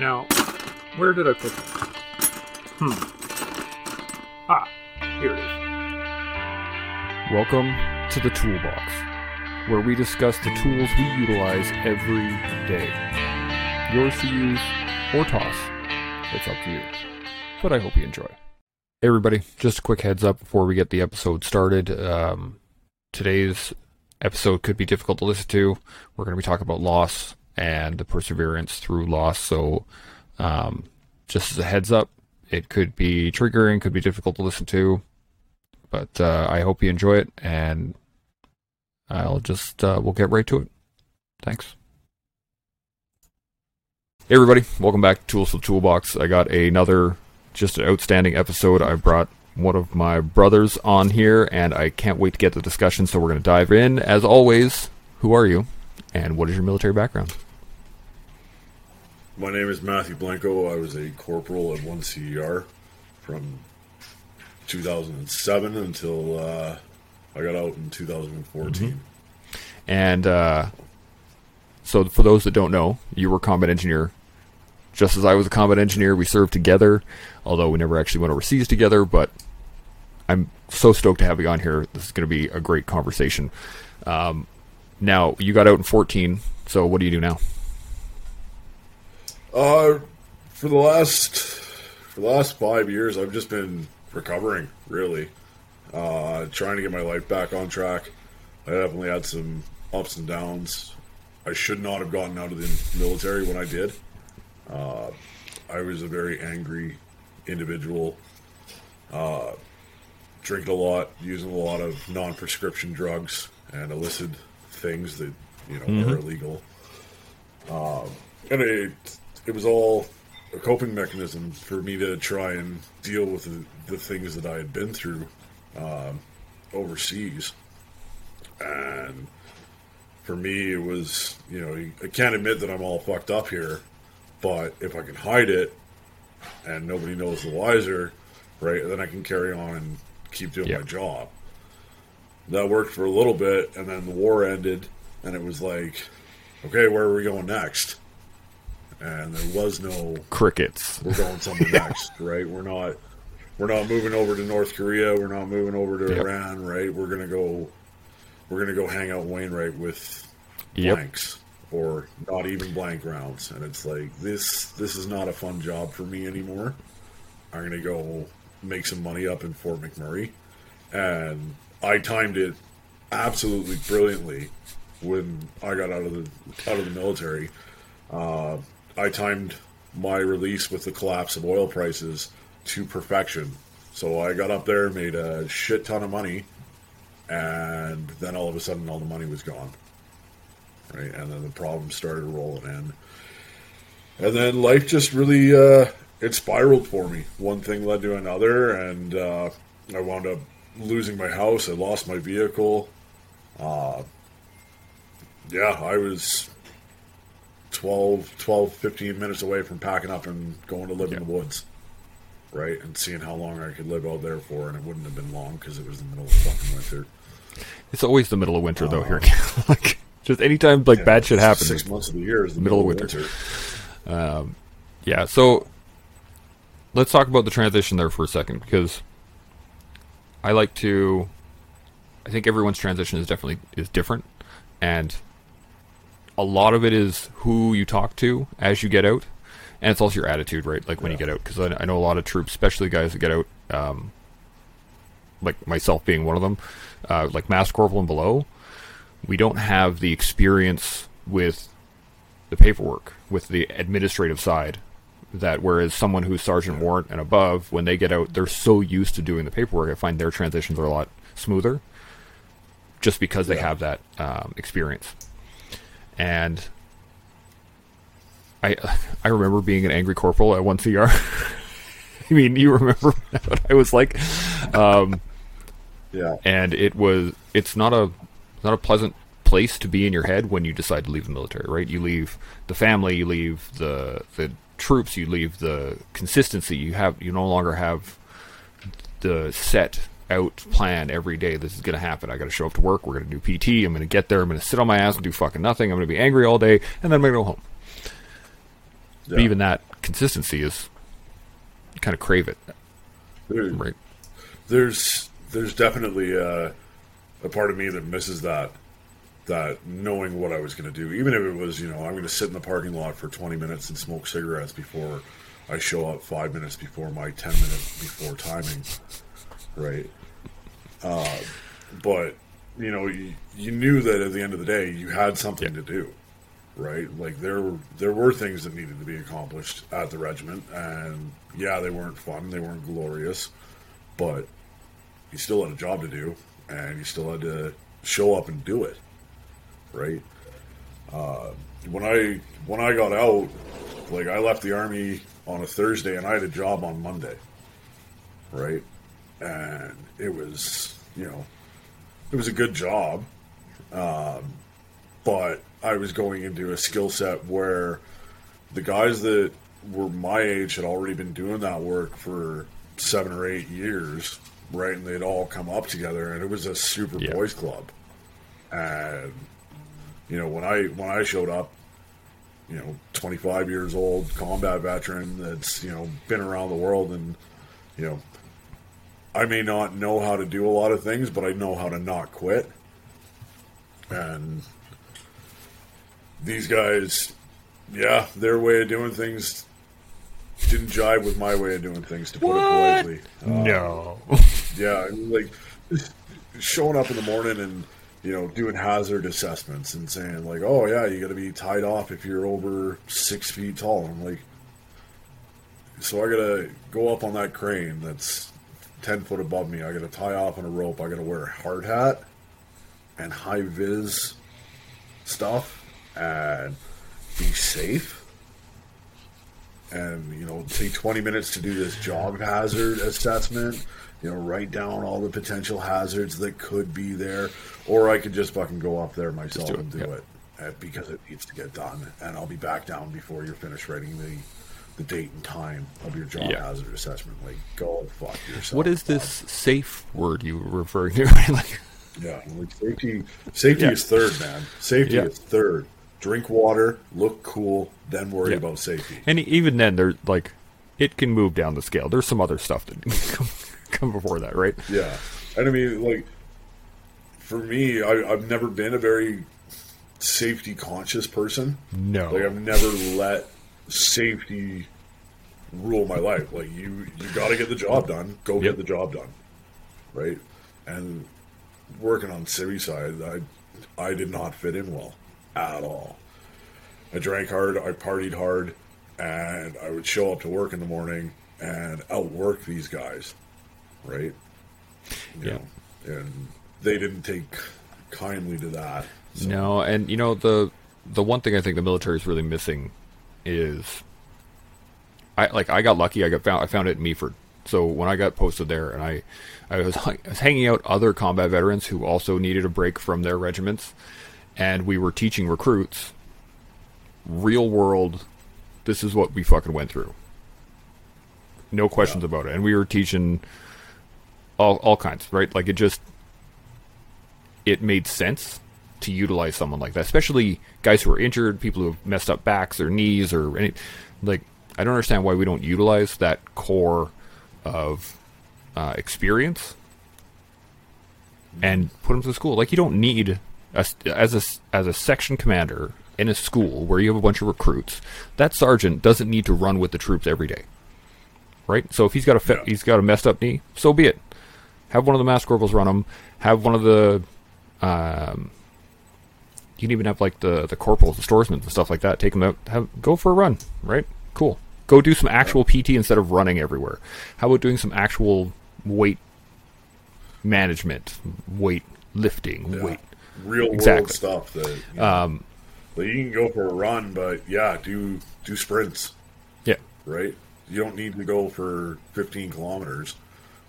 Now, where did I put that? Hmm. Ah, here it is. Welcome to the Toolbox, where we discuss the tools we utilize every day. Yours to use or toss. It's up to you. But I hope you enjoy. Hey, everybody, just a quick heads up before we get the episode started. Um, today's episode could be difficult to listen to. We're going to be talking about loss and the perseverance through loss. So, um, just as a heads up, it could be triggering, could be difficult to listen to, but uh, I hope you enjoy it, and I'll just uh, we'll get right to it. Thanks. Hey everybody, welcome back to Tools for the Toolbox. I got another just an outstanding episode. I brought one of my brothers on here, and I can't wait to get the discussion. So we're going to dive in. As always, who are you, and what is your military background? My name is Matthew Blanco. I was a corporal at 1CER from 2007 until uh, I got out in 2014. And uh, so, for those that don't know, you were a combat engineer. Just as I was a combat engineer, we served together, although we never actually went overseas together. But I'm so stoked to have you on here. This is going to be a great conversation. Um, now, you got out in 14, so what do you do now? Uh, for the last for the last five years, I've just been recovering, really, uh, trying to get my life back on track. I definitely had some ups and downs. I should not have gotten out of the military when I did. Uh, I was a very angry individual. Uh, drinking a lot, using a lot of non-prescription drugs and illicit things that you know are illegal. Um, and it it was all a coping mechanism for me to try and deal with the, the things that I had been through um, overseas. And for me, it was, you know, I can't admit that I'm all fucked up here, but if I can hide it and nobody knows the wiser, right, then I can carry on and keep doing Yeah. my job. That worked for a little bit, and then the war ended, and it was like, okay, where are we going next? And there was no Crickets. we're going somewhere next, right? We're not we're not moving over to North Korea. We're not moving over to Yep. Iran, right? We're gonna go we're gonna go hang out in Wainwright with Yep. blanks or not even blank rounds. And it's like this this is not a fun job for me anymore. I'm gonna go make some money up in Fort McMurray. And I timed it absolutely brilliantly when I got out of the out of the military. Uh, I timed my release with the collapse of oil prices to perfection. So I got up there, made a shit ton of money, and then all of a sudden, all the money was gone. Right, and then the problems started rolling in, and then life just really uh, it spiraled for me. One thing led to another, and uh, I wound up losing my house. I lost my vehicle. Uh, yeah, I was 12, 12, 15 minutes away from packing up and going to live in the woods. Right? And seeing how long I could live out there for. And it wouldn't have been long because it was the middle of fucking winter. It's always the middle of winter, though. Here, like just anytime like bad shit happens, Six months of the year is the Middle middle, of winter. winter. Yeah, so let's talk about the transition there for a second because I like to I think everyone's transition is definitely is different and a lot of it is who you talk to as you get out and it's also your attitude, right? Like when you get out because I, I know a lot of troops, especially guys that get out um, like myself being one of them, uh, like mass Corporal and below, we don't have the experience with the paperwork, with the administrative side. That whereas someone who's sergeant warrant and above, when they get out, they're so used to doing the paperwork. I find their transitions are a lot smoother, just because they Yeah. have that um, experience. And I I remember being an angry corporal at one CR. I mean, you remember what I was like. Um, Yeah. and it was it's not a not a pleasant place to be in your head when you decide to leave the military right you leave the family you leave the the troops you leave the consistency. You have you no longer have the set out plan every day this is going to happen. I got to show up to work we're going to do pt i'm going to get there i'm going to sit on my ass and do fucking nothing i'm going to be angry all day and then i'm going to go home. But Yeah. even that consistency is you kind of crave it, There- right? there's there's definitely a, a part of me that misses that that knowing what I was going to do, even if it was you know I'm going to sit in the parking lot for 20 minutes and smoke cigarettes before I show up five minutes before my 10 minutes before timing, right? Uh, but you know you, you knew that at the end of the day you had something to do, right? Like there were there were things that needed to be accomplished at the regiment, and yeah, they weren't fun, they weren't glorious, but you still had a job to do, and you still had to show up and do it, right? Uh, when I when I got out, like I left the army on a Thursday, and I had a job on Monday, right? And it was you know it was a good job, um, but I was going into a skill set where the guys that were my age had already been doing that work for seven or eight years, right? And they'd all come up together, and it was a super Yeah. boys club. And you know, when I when I showed up, you know, 25 years old, combat veteran that's you know been around the world, and you know, I may not know how to do a lot of things, but I know how to not quit. And these guys, yeah, their way of doing things didn't jive with my way of doing things, to put it politely. Uh, no. yeah, like showing up in the morning and you know doing hazard assessments and saying like, "Oh yeah, you got to be tied off if you're over six feet tall." I'm like, so I got to go up on that crane that's ten foot above me. I got to tie off on a rope. I got to wear a hard hat and high vis stuff and be safe. And you know, take twenty minutes to do this job hazard assessment. You know, write down all the potential hazards that could be there, or I could just fucking go up there myself do and do yeah. it uh, because it needs to get done, and I'll be back down before you're finished writing the the date and time of your job Yeah. hazard assessment. Like, go fuck yourself. What is this safe word you were referring to? like, Yeah, like safety. Safety Yeah. is third, man. Safety is third. Drink water, look cool, then worry about safety. and even then, there's like, it can move down the scale. There's some other stuff that come, before that, right? Yeah, and I mean, like, for me, I, I've never been a very safety conscious person. No. Like, I've never let safety rule my life. Like, you you got to get the job done. Go Yep. get the job done, right? And working on city side, I I did not fit in well at all. I drank hard, I partied hard, and I would show up to work in the morning and outwork these guys, right? You Yeah. know, and they didn't take kindly to that. So, No, and you know the the one thing I think the military is really missing is I like I got lucky. I got found I found it in Meaford. So when I got posted there, and I I was, I was hanging out other combat veterans who also needed a break from their regiments, and we were teaching recruits real world. This is what we fucking went through. No questions about it, and we were teaching all all kinds, right? Like it just it made sense to utilize someone like that, especially guys who are injured, people who have messed up backs or knees or any. Like, I don't understand why we don't utilize that core of uh, experience and put them to school. Like, you don't need a, as a as a section commander in a school where you have a bunch of recruits. That sergeant doesn't need to run with the troops every day, right? So if he's got a fe- he's got a messed up knee, so be it. Have one of the mass corporals run them. Have one of the um, you can even have like the the corporals, the storesmen, and stuff like that. Take them out, have go for a run, right? Cool. Go do some actual PT instead of running everywhere. How about doing some actual weight management, weight lifting, Yeah. weight? real world Exactly. stuff that you, know, Um, that you can go for a run, but yeah, do do sprints, yeah, right? You don't need to go for 15 kilometers.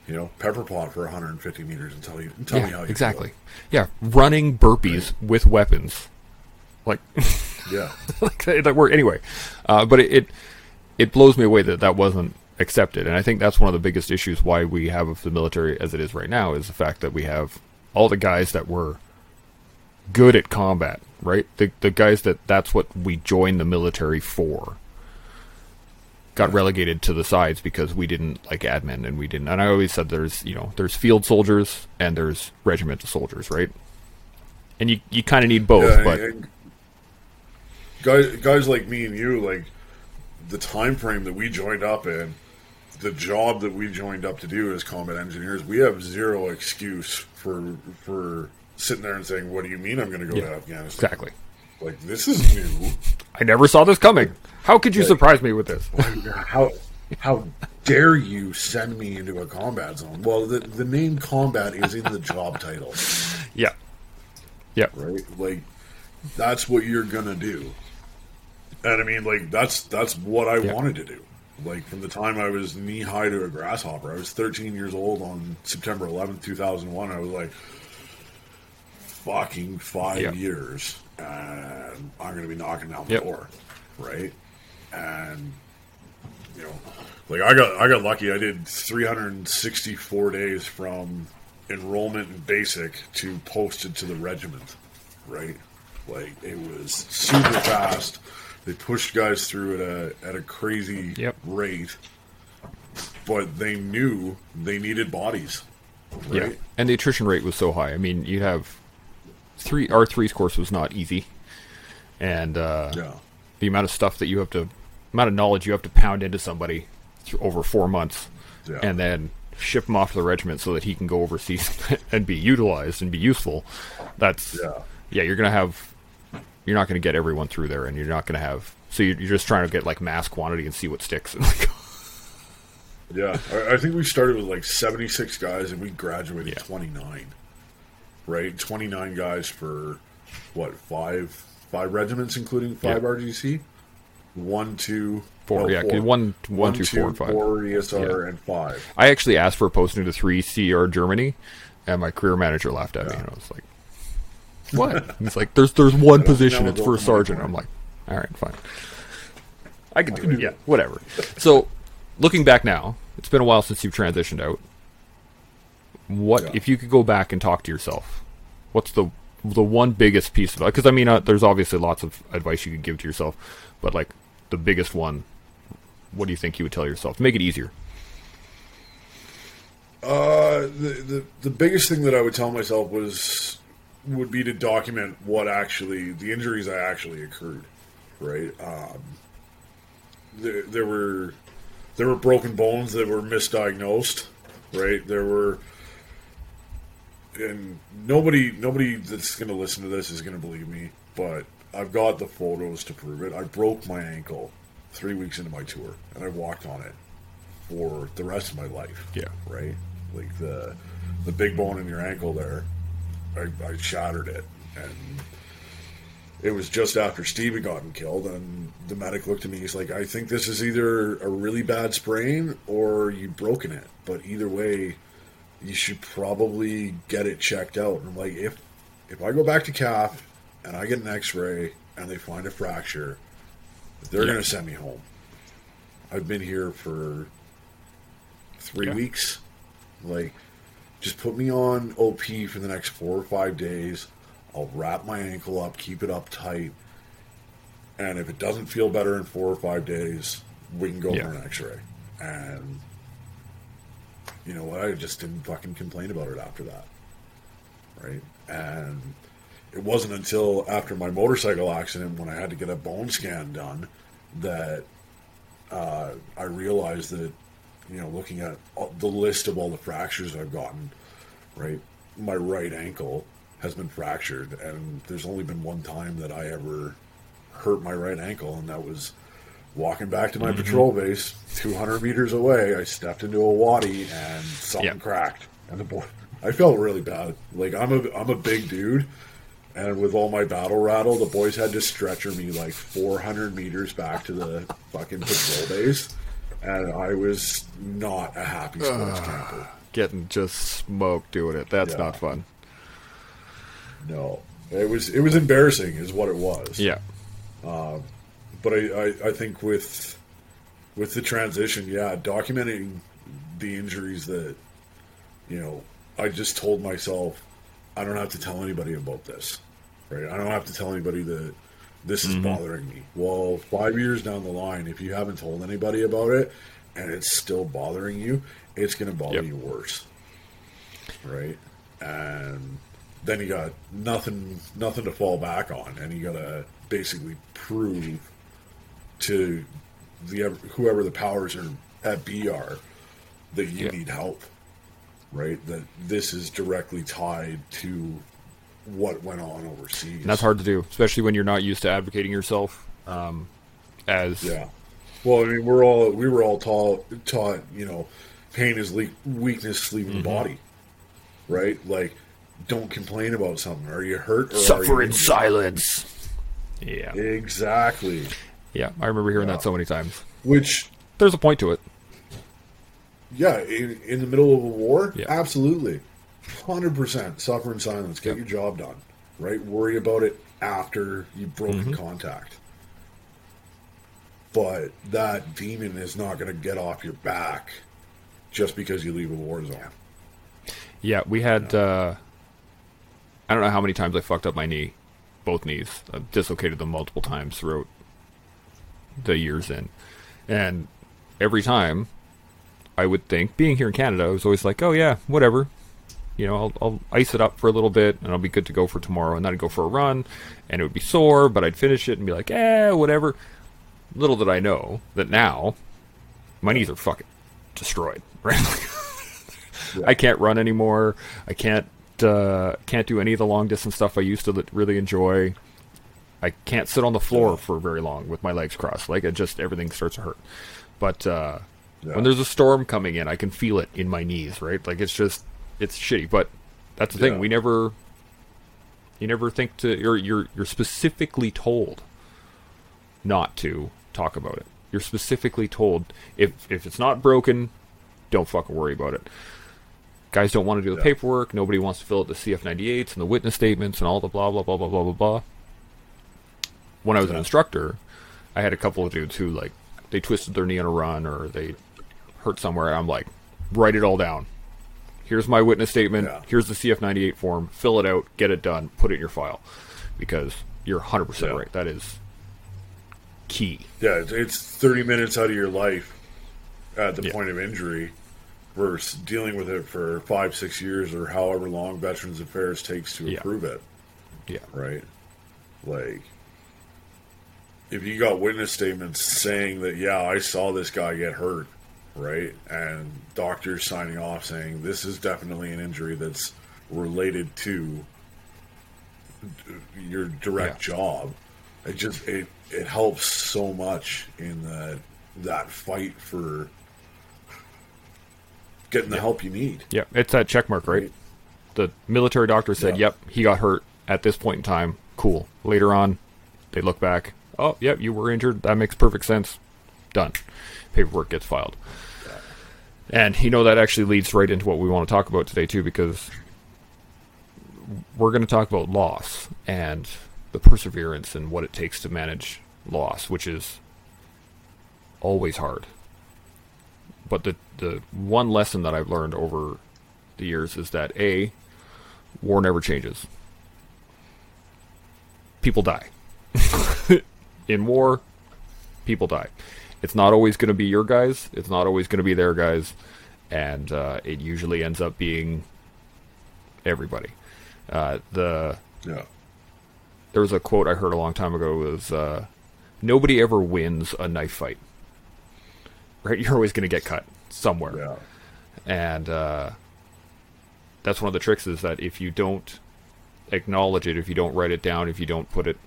You know, pepper pot for 150 meters and tell you and tell me how you exactly. Yeah, running burpees with weapons, like. Yeah, like that work anyway. Uh, but it, it it blows me away that that wasn't accepted, and I think that's one of the biggest issues why we have the military as it is right now is the fact that we have all the guys that were good at combat, right? The the guys that that's what we joined the military for. Got relegated to the sides because we didn't like admin and we didn't. And I always said there's you know there's field soldiers and there's regimental soldiers, right? And you you kind of need both, Yeah, but guys, guys like me and you, like the time frame that we joined up in, the job that we joined up to do as combat engineers, we have zero excuse for for sitting there and saying, "What do you mean I'm going to go Yeah, to Afghanistan?" exactly. Like this is new. I never saw this coming. How could you surprise me with this? how how dare you send me into a combat zone? Well, the the name combat is in the job title. Yeah, yeah, right? Like that's what you're gonna do. And I mean, like that's that's what I Yeah. wanted to do. Like from the time I was knee high to a grasshopper, I was 13 years old on September 11th, 2001. I was like, fucking five Yeah. years, Uh, and I'm gonna be knocking down the Yep. door, right? And you know, like I got I got lucky. I did 364 days from enrollment in basic to posted to the regiment, right? Like it was super fast. They pushed guys through at a at a crazy Yep. rate, but they knew they needed bodies, yeah. right? And the attrition rate was so high. I mean, you'd have three. Our threes course was not easy, and uh, Yeah. the amount of stuff that you have to, amount of knowledge you have to pound into somebody through over four months, Yeah. and then ship him off to the regiment so that he can go overseas and be utilized and be useful. That's Yeah. yeah. You're gonna have, you're not gonna get everyone through there, and you're not gonna have. So you're, you're just trying to get like mass quantity and see what sticks. And like, Yeah, I, I think we started with like 76 guys and we graduated Yeah. 29. Right? 29 guys for what, five five regiments including five Yeah. RGC? One, two, Four, no, yeah, one- one, two, four, and five. Four ESR Yeah. and five. I actually asked for a posting to three CR Germany, and my career manager laughed at me, and I was like, "What?" He's like, "There's there's one position. It's for a sergeant." I'm like, "All right, fine. I can do it. Yeah, whatever." So, looking back now, it's been a while since you've transitioned out. What Yeah. if you could go back and talk to yourself? What's the the one biggest piece of it? Because I mean, uh, there's obviously lots of advice you could give to yourself, but like the biggest one, what do you think you would tell yourself to make it easier? Uh, the, the the biggest thing that I would tell myself was would be to document what actually the injuries I actually occurred. Right. Um, there, there were there were broken bones that were misdiagnosed. Right. There were, and nobody nobody that's going to listen to this is going to believe me, but I've got the photos to prove it. I broke my ankle three weeks into my tour, and I walked on it for the rest of my life. Yeah. Right? Like the the big bone in your ankle there, I, I shattered it. And it was just after Steve had gotten killed and the medic looked at me, he's like, I think this is either a really bad sprain or you've broken it. But either way, you should probably get it checked out. And I'm like, if if I go back to KAF and I get an x ray and they find a fracture, they're Yeah. gonna send me home. I've been here for three Yeah. weeks. Like, just put me on OP for the next four or five days. I'll wrap my ankle up, keep it up tight, and if it doesn't feel better in four or five days, we can go Yeah. for an X-ray. And you know what? I just didn't fucking complain about it after that, right? And it wasn't until after my motorcycle accident when I had to get a bone scan done that uh, I realized that, you know, looking at the list of all the fractures I've gotten, right, my right ankle has been fractured, and there's only been one time that I ever hurt my right ankle, and that was walking back to my mm-hmm. patrol base 200 meters away. I stepped into a wadi and something Yeah. cracked, and the boy, I felt really bad. Like I'm a I'm a big dude, and with all my battle rattle, the boys had to stretcher me like 400 meters back to the fucking patrol base, and I was not a happy sports ah, camper. Getting just smoked doing it. That's Yeah. not fun. No, it was it was embarrassing, is what it was. Yeah. Um, but I, I, I think with with the transition, yeah, documenting the injuries that you know, I just told myself I don't have to tell anybody about this, right? I don't have to tell anybody that This is mm-hmm. bothering me. Well, five years down the line, if you haven't told anybody about it and it's still bothering you, it's going to bother Yep. you worse, right? And then you got nothing, nothing to fall back on, and you got to basically prove to the whoever the powers are at B are that you Yeah. need help, right? That this is directly tied to what went on overseas. And that's hard to do, especially when you're not used to advocating yourself. Um, as Yeah. Well, I mean, we're all we were all taught taught you know, pain is le- weakness leaving Mm-hmm. the body, right? Like, don't complain about something. Are you hurt? Or are suffer you in silence. Yeah, Exactly. Yeah, I remember hearing Yeah. that so many times. Which, There's a point to it. yeah, in, in the middle of a war, Yeah. absolutely, hundred percent. Suffer in silence. Get your job done. Right. Worry about it after you've broken Mm-hmm. contact. But that demon is not going to get off your back just because you leave a war zone. Yeah, we had. Uh, I don't know how many times I fucked up my knee, both knees. I've dislocated them multiple times throughout the years in, and every time, I would think, being here in Canada, I was always like, "Oh yeah, whatever." You know, I'll, I'll ice it up for a little bit, and I'll be good to go for tomorrow. And then I'd go for a run, and it would be sore, but I'd finish it and be like, "Eh, whatever." Little did I know that now, my knees are fucking destroyed. Right? I can't run anymore. I can't uh, can't do any of the long distance stuff I used to really enjoy. I can't sit on the floor for very long with my legs crossed. Like it just everything starts to hurt. But uh, Yeah. when there's a storm coming in, I can feel it in my knees. Right? Like it's just it's shitty. But that's the thing. Yeah. We never you never think to you're you're you're specifically told not to talk about it. You're specifically told if if it's not broken, don't fucking worry about it. Guys don't want to do the Yeah. paperwork. Nobody wants to fill out the CF98s and the witness statements and all the blah blah blah blah blah blah blah. When I was an instructor, I had a couple of dudes who like they twisted their knee on a run or they hurt somewhere. I'm like, write it all down. Here's my witness statement. Yeah. Here's the CF98 form. Fill it out. Get it done. Put it in your file, because you're 100 percent right. That is key. Yeah, it's- it's 30 minutes out of your life at the Yeah. point of injury versus dealing with it for five, six years or however long Veterans Affairs takes to Yeah. approve it, Yeah. right? Like, if you got witness statements saying that, yeah, I saw this guy get hurt, right? And doctors signing off saying this is definitely an injury that's related to your direct Yeah. job. It just it it helps so much in that that fight for getting the help you need. Yeah, it's that check mark, right? Right. The military doctor said, Yeah. "Yep, he got hurt at this point in time." Cool. Later on, they look back. Oh, yep, you were injured. That makes perfect sense. Done. Paperwork gets filed. And you know that actually leads right into what we want to talk about today too, because we're going to talk about loss and the perseverance and what it takes to manage loss, which is always hard. But the the one lesson that I've learned over the years is that a war never changes. People die. In war, people die. It's not always going to be your guys. It's not always going to be their guys, and uh, it usually ends up being everybody. Uh, the Yeah. there was a quote I heard a long time ago was uh, nobody ever wins a knife fight. Right? You're always going to get cut somewhere Yeah. and uh, that's one of the tricks is that if you don't acknowledge it if you don't write it down if you don't put it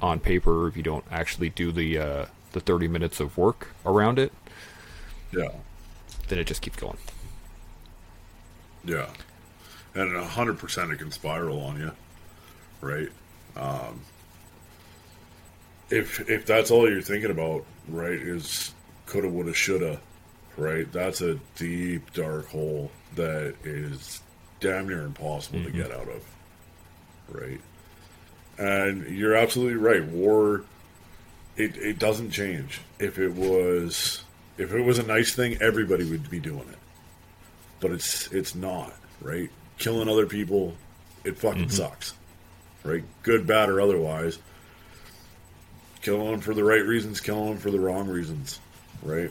on paper if you don't actually do the uh, the 30 minutes of work around it Yeah. then it just keeps going Yeah. And a hundred percent it can spiral on you. Right? Um if if that's all you're thinking about, right, is coulda, woulda, shoulda, right? That's a deep dark hole that is damn near impossible to get out of. Right? And you're absolutely right. War it, it doesn't change. If it was if it was a nice thing, everybody would be doing it but it's it's not right. Killing other people, it fucking mm-hmm. sucks, right? Good, bad, or otherwise. killing them for the right reasons, killing them for the wrong reasons, right?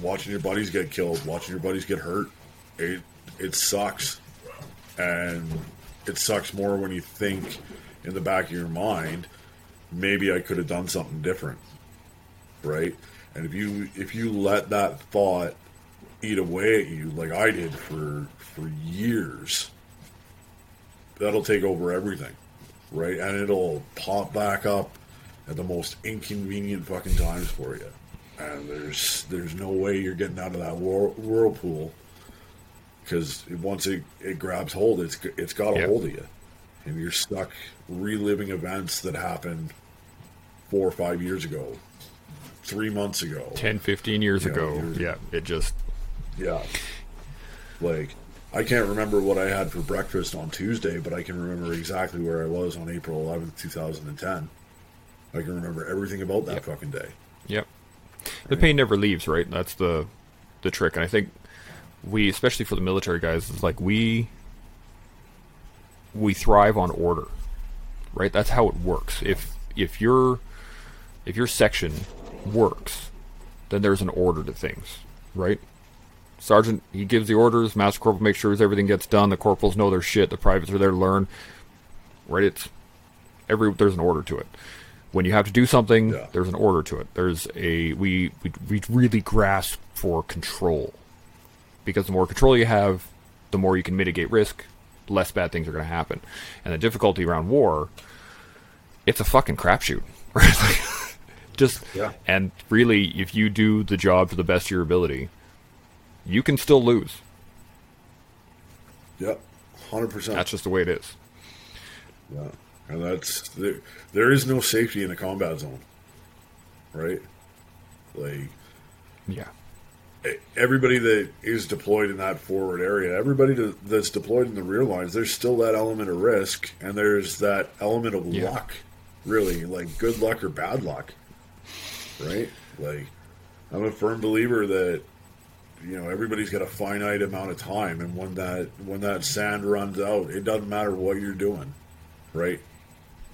Watching your buddies get killed, watching your buddies get hurt, it it sucks, and it sucks more when you think in the back of your mind, maybe I could have done something different, right? And if you if you let that thought eat away at you like I did for for years, that'll take over everything, right? And it'll pop back up at the most inconvenient fucking times for you. And there's there's no way you're getting out of that whirl- whirlpool because once it, it grabs hold, it's it's got a Yep. hold of you, and you're stuck reliving events that happened four or five years ago, three months ago, 10, 15 years Yeah, ago. Yeah, it just yeah. Like, I can't remember what I had for breakfast on Tuesday, but I can remember exactly where I was on April 11th, 2010. I can remember everything about that Yep. fucking day. Yep. The pain never leaves, right? That's the the trick. And I think we especially for the military guys is like we we thrive on order. Right? That's how it works. If if your if your section works, then there's an order to things, right? Sergeant, he gives the orders, Master Corporal makes sure everything gets done, the corporals know their shit, the privates are there to learn. Right? It's every there's an order to it when you have to do something, Yeah. there's an order to it. There's a we, we we really grasp for control because the more control you have, the more you can mitigate risk. Less bad things are going to happen, and the difficulty around war, it's a fucking crapshoot, right? Like, just Yeah. and really, if you do the job to the best of your ability, you can still lose. Yep, 100%. That's just the way it is. Yeah, and that's there, there is no safety in a combat zone, right? Like Yeah, everybody that is deployed in that forward area, everybody that- that's deployed in the rear lines, there's still that element of risk, and there's that element of Yeah. luck, really, like good luck or bad luck, right? Like I'm a firm believer that you know everybody's got a finite amount of time, and when that when that sand runs out, it doesn't matter what you're doing, right?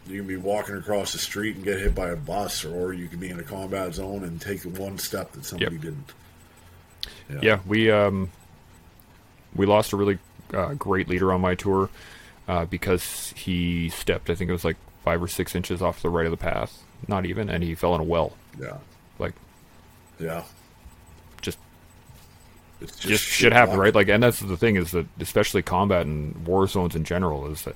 You can be walking across the street and get hit by a bus, or you can be in a combat zone and take one step that somebody Yep. didn't. Yeah. We um we lost a really uh, great leader on my tour uh, because he stepped i think it was like five or six inches off the right of the path. Not even and he fell in a well. Yeah, like yeah. just It's just, just shit happen right? like and that's the thing is that especially combat and war zones in general is that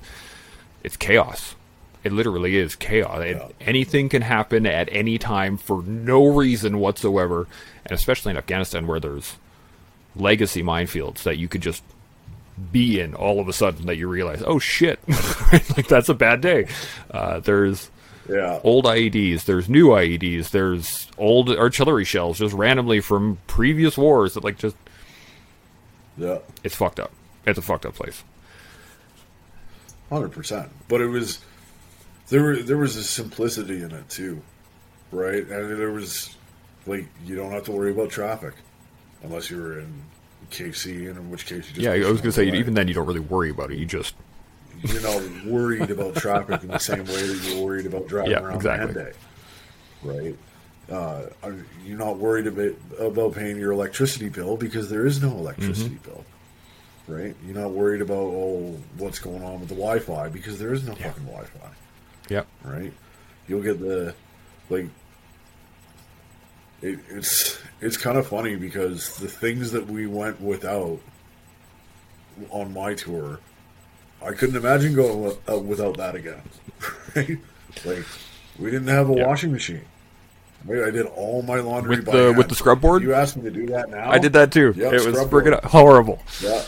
it's chaos. It literally is chaos Yeah. anything can happen at any time for no reason whatsoever and especially in afghanistan where there's legacy minefields that you could just be in all of a sudden that you realize oh shit like that's a bad day uh, there's Yeah, old IEDs, there's new IEDs, there's old artillery shells just randomly from previous wars that like just yeah, it's fucked up. It's a fucked up place. hundred percent. But it was there. There was a simplicity in it too, right? And there was like you don't have to worry about traffic unless you're in KC, and in which case you just Yeah, I was gonna say away. even then you don't really worry about it. You just you're not worried about traffic in the same way that you're worried about driving Yeah, around exactly. Monday, right? Uh, you're not worried about about paying your electricity bill because there is no electricity Mm-hmm. bill, right? You're not worried about oh what's going on with the Wi-Fi because there is no fucking Wi-Fi, Yep. right? You'll get the like. It, it's it's kind of funny because the things that we went without on my tour I couldn't imagine going uh, without that again. Right? Like we didn't have a Yeah. washing machine. Wait, I did all my laundry With by the- hand. with the scrub board? You asked me to do that now. I did that too. Yeah, it was friggin' horrible. Yeah.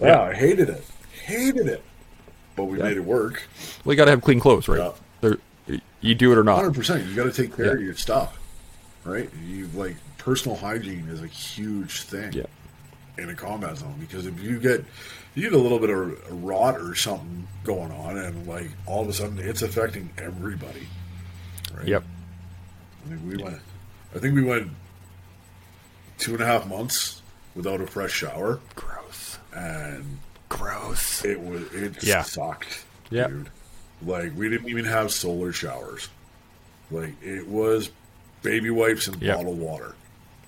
yeah, I hated it. Hated it. But we made it work. Well, you gotta have clean clothes, right? Yeah. There, you do it or not. Hundred percent. You got to take care of your stuff, right? You like personal hygiene is a huge thing. Yeah. in a combat zone because if you get you get a little bit of rot or something going on and like all of a sudden it's affecting everybody. Right? Yep. I think we went I think we went two and a half months without a fresh shower Gross. and Gross. it was it Yeah. sucked. Yeah. Dude. Like we didn't even have solar showers. Like it was baby wipes and Yep. bottled water,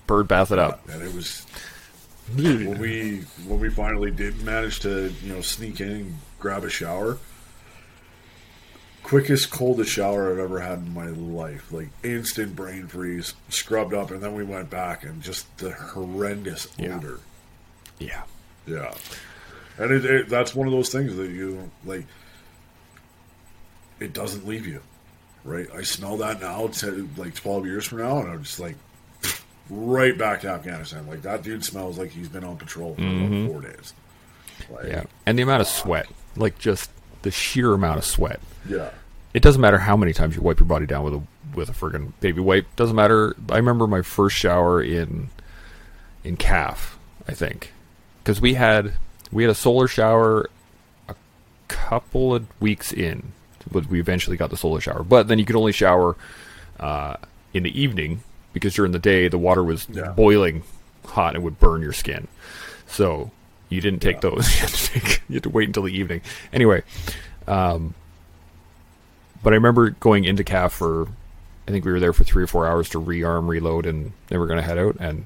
Bird bath it up. and it was when we when we finally did manage to you know sneak in and grab a shower. Quickest, coldest shower I've ever had in my life. Like instant brain freeze, scrubbed up, and then we went back and just the horrendous Yeah. odor. Yeah. Yeah, and it, it, that's one of those things that you like. It doesn't leave you, right? I smell that now, to, like twelve years from now, and I'm just like, right back to Afghanistan. Like that dude smells like he's been on patrol for about mm-hmm. four days. Like, Yeah. And the amount of sweat, like just the sheer amount of sweat. yeah, It doesn't matter how many times you wipe your body down with a with a friggin' baby wipe. Doesn't matter. I remember my first shower in in KAF, I think, because we had we had a solar shower a couple of weeks in. But we eventually got the solar shower, but then you could only shower uh, in the evening because during the day the water was Yeah. boiling hot and would burn your skin. So you didn't take those. You had, to take, you had to wait until the evening. Anyway, um, but I remember going into KAF for, I think we were there for three or four hours to rearm, reload, and they were going to head out. And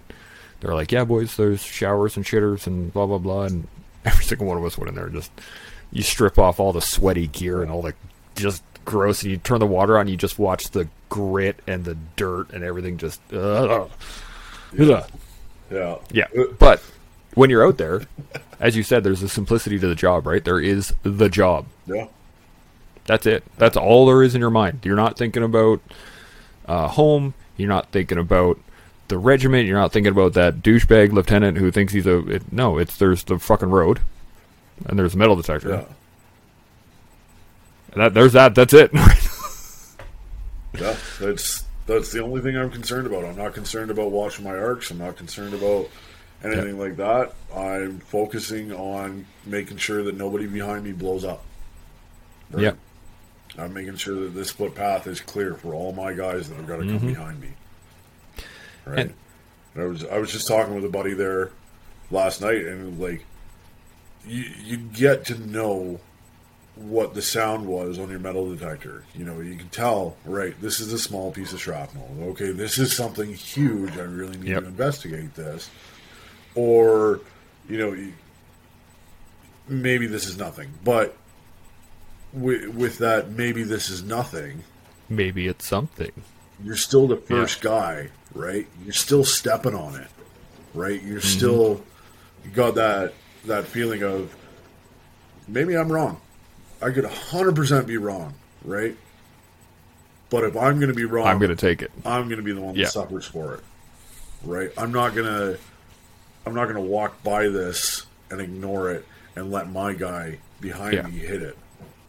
they were like, "Yeah, boys, there's showers and shitters and blah blah blah." And every single one of us went in there and just you strip off all the sweaty gear and all the just gross, and you turn the water on, you just watch the grit and the dirt and everything just. Uh, yeah, yeah, but when you're out there, as you said, there's a simplicity to the job, right? There is the job. yeah, That's it. That's all there is in your mind. You're not thinking about uh, home. You're not thinking about the regiment. You're not thinking about that douchebag lieutenant who thinks he's a. It, no, it's there's the fucking road, and there's a metal detector. yeah. That there's that. That's it. Yeah, that's that's the only thing I'm concerned about. I'm not concerned about watching my arcs. I'm not concerned about anything like that. I'm focusing on making sure that nobody behind me blows up. Right? Yep. I'm making sure that this footpath is clear for all my guys that have got to come mm-hmm. behind me. Right. And I was I was just talking with a buddy there last night, and like you you get to know what the sound was on your metal detector. You know, you can tell, right, this is a small piece of shrapnel. Okay, this is something huge. I really need Yep. to investigate this. Or, you know, maybe this is nothing. But with, with that, maybe this is nothing, Maybe it's something. you're still the first guy, right? You're still stepping on it, right? You're mm-hmm. still you got that that feeling of maybe I'm wrong. I could 100% be wrong, right? But if I'm going to be wrong, I'm gonna take it. I'm going to be the one Yeah. that suffers for it, right? I'm not going to I'm not going to walk by this and ignore it and let my guy behind Yeah. me hit it,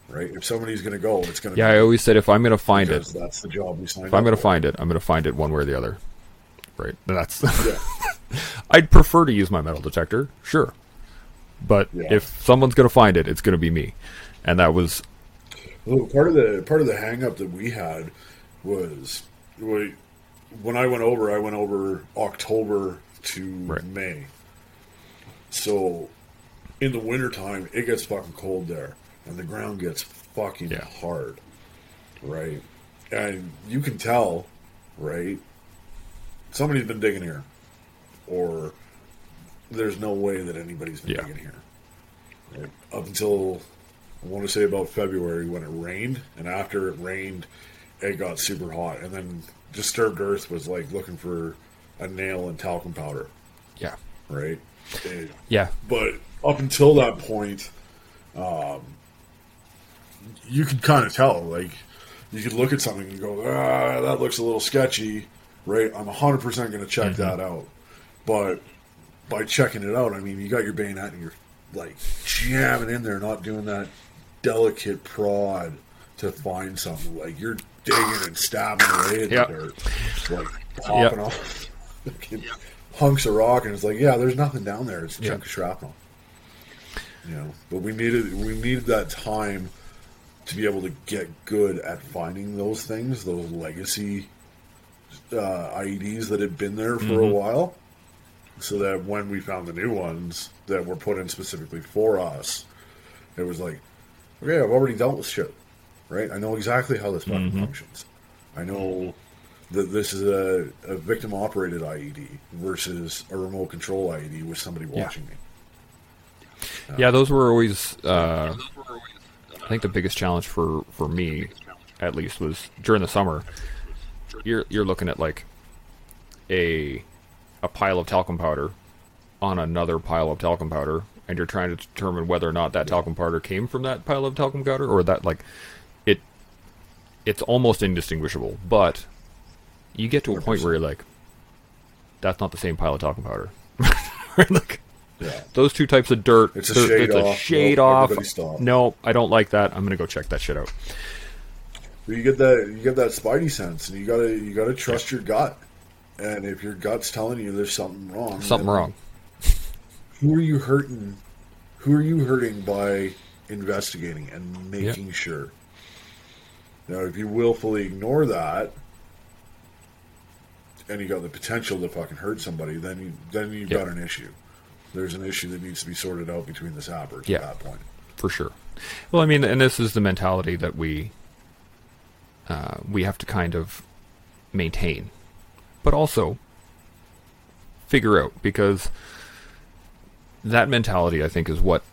right? If somebody's going to go, it's going to be. Yeah, I always said if I'm gonna find it, that's the job we signed if I'm gonna for. find it, I'm gonna find it one way or the other. Right. That's. Yeah. I'd prefer to use my metal detector, sure, but Yeah. if someone's gonna find it, it's gonna be me, and that was Well, part of the part of the hang up that we had was we, when I went over, I went over October to Right. May. So in the wintertime, it gets fucking cold there, and the ground gets fucking Yeah. hard, right? And you can tell, right? Somebody's been digging here, or there's no way that anybody's been Yeah. digging here. Right? Up until I want to say about February when it rained, and after it rained, it got super hot, and then Disturbed Earth was like looking for a nail and talcum powder, yeah, right? It- yeah, but up until that point, um, you could kind of tell. Like, you could look at something and go, "Ah, that looks a little sketchy," right? I'm 100 percent going to check that out. But by checking it out, I mean you got your bayonet and you're like jamming in there, not doing that delicate prod to find something. Like you're digging and stabbing away at Yep. the dirt, like popping Yep. off hunks of rock, and it's like, yeah, there's nothing down there. It's a chunk of shrapnel. You know, but we needed we needed that time to be able to get good at finding those things, those legacy uh, IEDs that had been there for a while, so that when we found the new ones that were put in specifically for us, it was like, okay, I've already dealt with shit, right? I know exactly how this fucking functions, I know that this is a, a victim operated IED versus a remote control IED with somebody Yeah. watching me. Yeah, those were always. Uh, I think the biggest challenge for for me, at least, was during the summer. You're you're looking at like a a pile of talcum powder on another pile of talcum powder, and you're trying to determine whether or not that talcum powder came from that pile of talcum powder, or that like it. It's almost indistinguishable, but you get to a point where you're like, that's not the same pile of talcum powder. like, Yeah. those two types of dirt. It's a shade it's a off. shade Nope, off. No, I don't like that. I'm gonna go check that shit out. You get that you get that spidey sense, and you gotta you gotta trust your gut. And if your gut's telling you there's something wrong, Something wrong. Who are you hurting? Who are you hurting by investigating and making sure? Now, if you willfully ignore that, and you got the potential to fucking hurt somebody, then you then you've Yeah. got an issue. There's an issue that needs to be sorted out between the sappers Yeah. at that point. for sure. Well, I mean, and this is the mentality that we uh, we have to kind of maintain, but also figure out because that mentality, I think, is what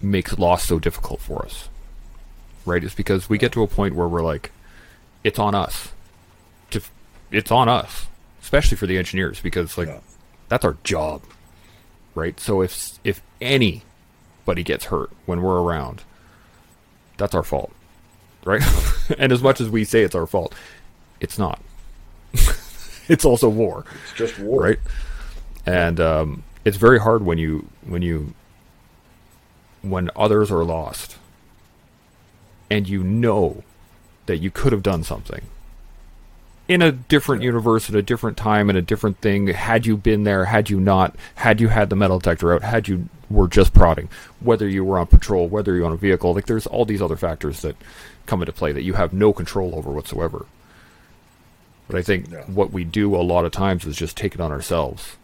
makes loss so difficult for us. Right? Is because we get to a point where we're like, it's on us. To, it's on us, especially for the engineers, because like Yeah. that's our job, right? So if if anybody gets hurt when we're around, that's our fault, right? and as much as we say it's our fault, it's not. it's also war, It's just war, right? And um, it's very hard when you when you when others are lost, and you know that you could have done something in a different universe at a different time in a different thing had you been there had you not had you had the metal detector out had you were just prodding whether you were on patrol whether you're on a vehicle like there's all these other factors that come into play that you have no control over whatsoever. But i think Yeah. what we do a lot of times is just take it on ourselves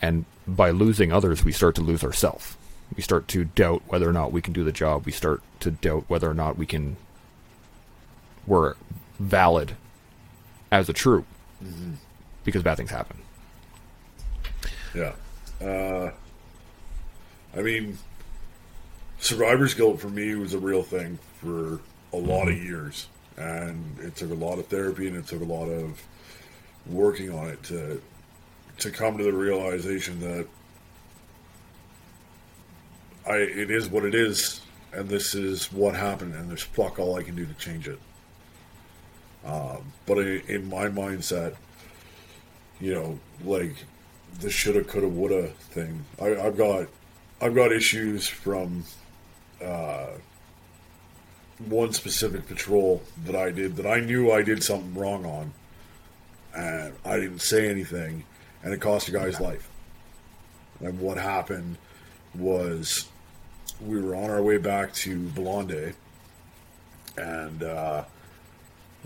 and by losing others we start to lose ourselves we start to doubt whether or not we can do the job we start to doubt whether or not we can we're valid as a troop because bad things happen. Yeah. Uh, I mean, survivor's guilt for me was a real thing for a lot of years. And it took a lot of therapy and it took a lot of working on it to to come to the realization that I it is what it is and this is what happened and there's fuck all I can do to change it. Um, but in, in my mindset, you know, like the shoulda, coulda, woulda thing. I, I've got, I've got issues from uh, one specific patrol that I did that I knew I did something wrong on, and I didn't say anything, and it cost a guy's life. And what happened was we were on our way back to Blonde, and uh,